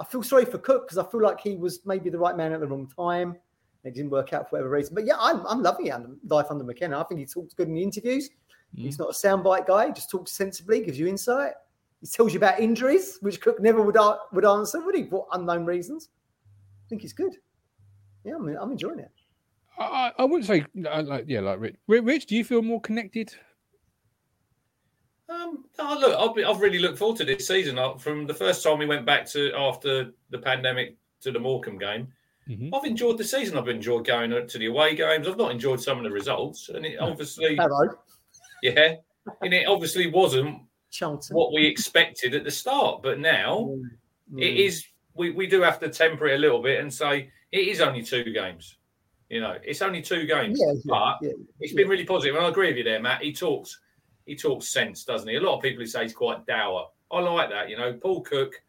I feel sorry for Cook because I feel like he was maybe the right man at the wrong time. It didn't work out for whatever reason. But yeah, I'm, I'm loving it under, life under McKenna. I think he talks good in the interviews. He's not a soundbite guy. He just talks sensibly, gives you insight. He tells you about injuries, which Cook never would, would answer, would he, for unknown reasons. I think he's good. Yeah, I'm, I'm enjoying it. I, I- I wouldn't say uh, like yeah, like Rich. Rich, do you feel more connected? Um, no, look, I've, been, I've really looked forward to this season. Uh, From the first time we went back to after the pandemic to the Morecambe game, Mhm. I've enjoyed the season. I've enjoyed going to the away games. I've not enjoyed some of the results, and it obviously, Hello, yeah, and it obviously wasn't Charlton. what we expected at the start. But now Mm. it is. We, we do have to temper it a little bit and say it is only two games. You know, it's only two games, Yeah, yeah, but yeah. it's been really positive. And I agree with you there, Matt. He talks, he talks sense, doesn't he? A lot of people who say he's quite dour. I like that. You know, Paul Cook.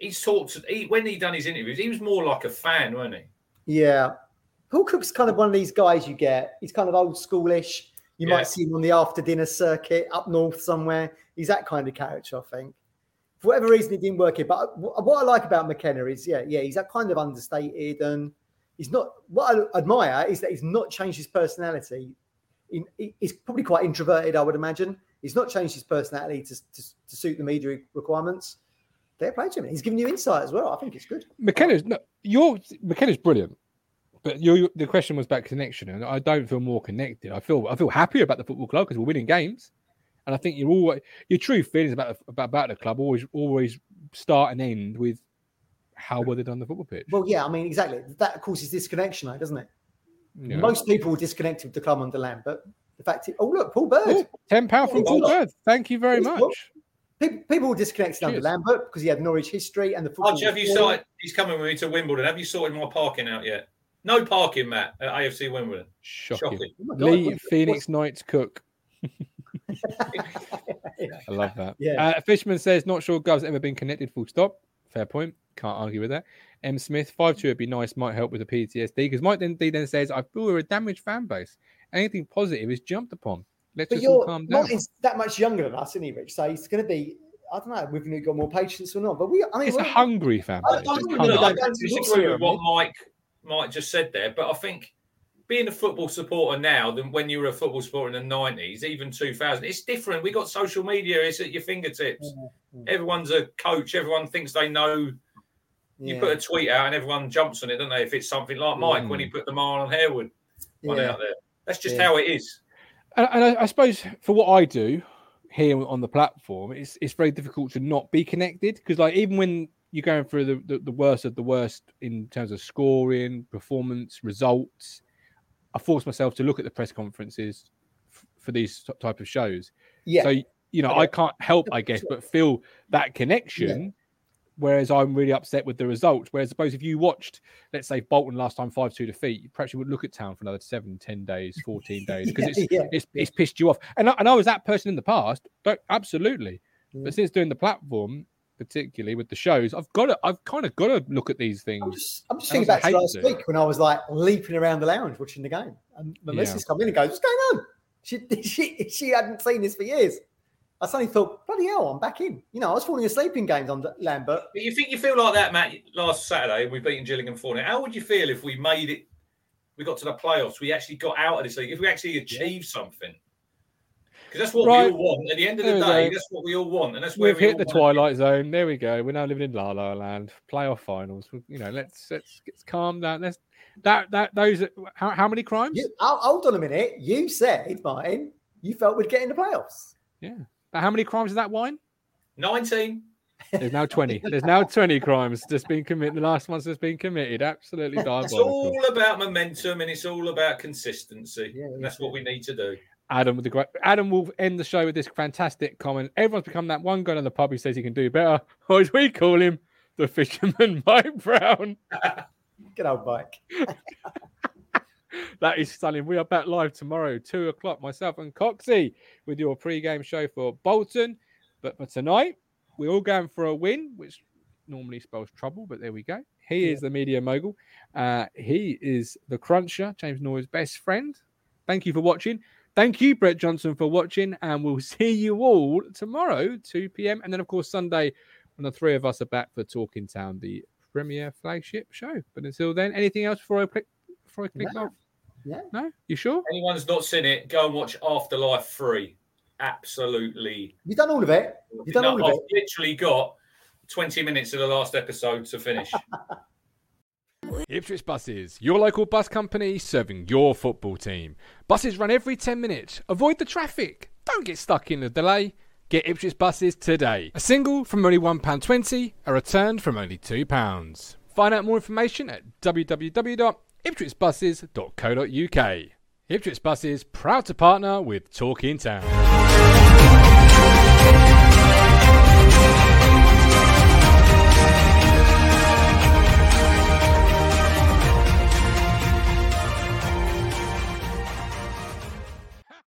He's talked. He, when he done his interviews, he was more like a fan, wasn't he? Yeah. Paul Cook's kind of one of these guys you get. He's kind of old schoolish. You Yeah. might see him on the after dinner circuit up north somewhere. He's that kind of character, I think. For whatever reason, it didn't work here. But what I like about McKenna is, yeah, yeah, he's that kind of understated and he's not. What I admire is that he's not changed his personality. He's probably quite introverted, I would imagine. He's not changed his personality to, to, to suit the media requirements. Fair play to him. He's giving you insight as well. I think it's good. McKenna's no, your McKenna's brilliant, but your the question was about connection, and I don't feel more connected. I feel I feel happier about the football club because we're winning games, and I think you're always your true feelings about about, about the club always always start and end with how well they've done the football pitch. Well, yeah, I mean, exactly. That, of course, is disconnection, though, doesn't it? Know. Most people will disconnect with the club under Lamb, but the fact is, oh, look, Paul Bird. Oh, ten pound from Oh, Paul. Bird. Thank you very Yes, much. People, people will disconnect under Lambert because he had Norwich history and the football. Archie, have you was started? He's coming with me to Wimbledon. Have you sorted my parking out yet? No parking, Matt, at AFC Wimbledon. Shocking. Shocking. Oh God, Lee what- Phoenix Nights Cook. I love that. Yeah. Uh, Fishman says, not sure Gov's ever been connected, full stop. Fair point. Can't argue with that. M. Smith, 5 2 would be nice, might help with the PTSD. Because Mike then, D then says, I feel we're a damaged fan base. Anything positive is jumped upon. Let's but just all you're calm down. Martin's that much younger than us, isn't he, Rich? So he's going to be. I don't know. We've got more patience or not, but we. I mean, It's a we're- hungry fan I base. don't It's think No, we're no, hungry. I don't disagree with what Mike Mike just said there, but I think being a football supporter now than when you were a football supporter in the nineties, even two thousand, it's different. We got social media; it's at your fingertips. Everyone's a coach. Everyone thinks they know. You Yeah. put a tweet out, and everyone jumps on it, don't they? If it's something like Mike when he mm. put the mile on Harewood one Yeah. out there, that's just Yeah. how it is. And, and I, I suppose for what I do here on the platform, it's it's very difficult to not be connected because like even when you're going through the, the, the worst of the worst in terms of scoring, performance, results, I force myself to look at the press conferences f- for these type of shows. Yeah. So you know, Yeah. I can't help, I guess, but feel that connection. Whereas I'm really upset with the result. Whereas suppose if you watched, let's say Bolton last time five two defeat, perhaps you would look at Town for another seven, 10 days, fourteen days because it's yeah. it's, it's pissed you off. And I, and I was that person in the past, but absolutely. Yeah. But mm. since doing the platform, particularly with the shows, I've got to, I've kind of got to look at these things. I'm just, I'm just thinking back to last week when I was like leaping around the lounge watching the game, and the yeah. come in and goes, "What's going on?" She, she, she hadn't seen this for years. I suddenly thought, bloody hell, I'm back in. You know, I was falling asleep in games on Lambert. But you think you feel like that, Matt? Last Saturday, we beaten Gillingham 4 0. How would you feel if we made it? We got to the playoffs. We actually got out of this league. If we actually achieved something, because that's what right. we all want. At the end of the day, that's what we all want, and that's where we've we hit the twilight zone. There we go. We're now living in La La Land. Playoff finals. You know, let's let's, let's calm down. Let's that that those. How, how many crimes? You, hold on a minute. You said, Martin, you felt we'd get in the playoffs. Yeah. But how many crimes is that wine? 19. There's now 20. There's now 20 crimes just been committed. The last one's just been committed. Absolutely diabolical. It's all about momentum and it's all about consistency. Yeah, and that's what we need to do. Adam with the great Adam will end the show with this fantastic comment. Everyone's become that one guy in the pub who says he can do better, or as we call him, the fisherman Mike Brown. Good old Mike. that is stunning. We are back live tomorrow, two o'clock. Myself and Coxie with your pre-game show for Bolton. But for tonight, we're all going for a win, which normally spells trouble. But there we go. He yeah. is the media mogul. Uh, he is the cruncher, James Noy's best friend. Thank you for watching. Thank you, Brett Johnson, for watching, and we'll see you all tomorrow, 2 p.m. And then, of course, Sunday, when the three of us are back for Talking Town, the premier flagship show. But until then, anything else before I click, before I click no. off? Yeah. No? You sure? Anyone's not seen it, go and watch Afterlife 3. Absolutely. You've done all of it. You've done no, all of I've it. literally got 20 minutes of the last episode to finish. Ipswich Buses, your local bus company serving your football team. Buses run every 10 minutes. Avoid the traffic. Don't get stuck in the delay. Get Ipswich Buses today. A single from only £1.20, a return from only £2. Find out more information at www ipswichbuses.co.uk. Ipswich Buses, proud to partner with Talking Town.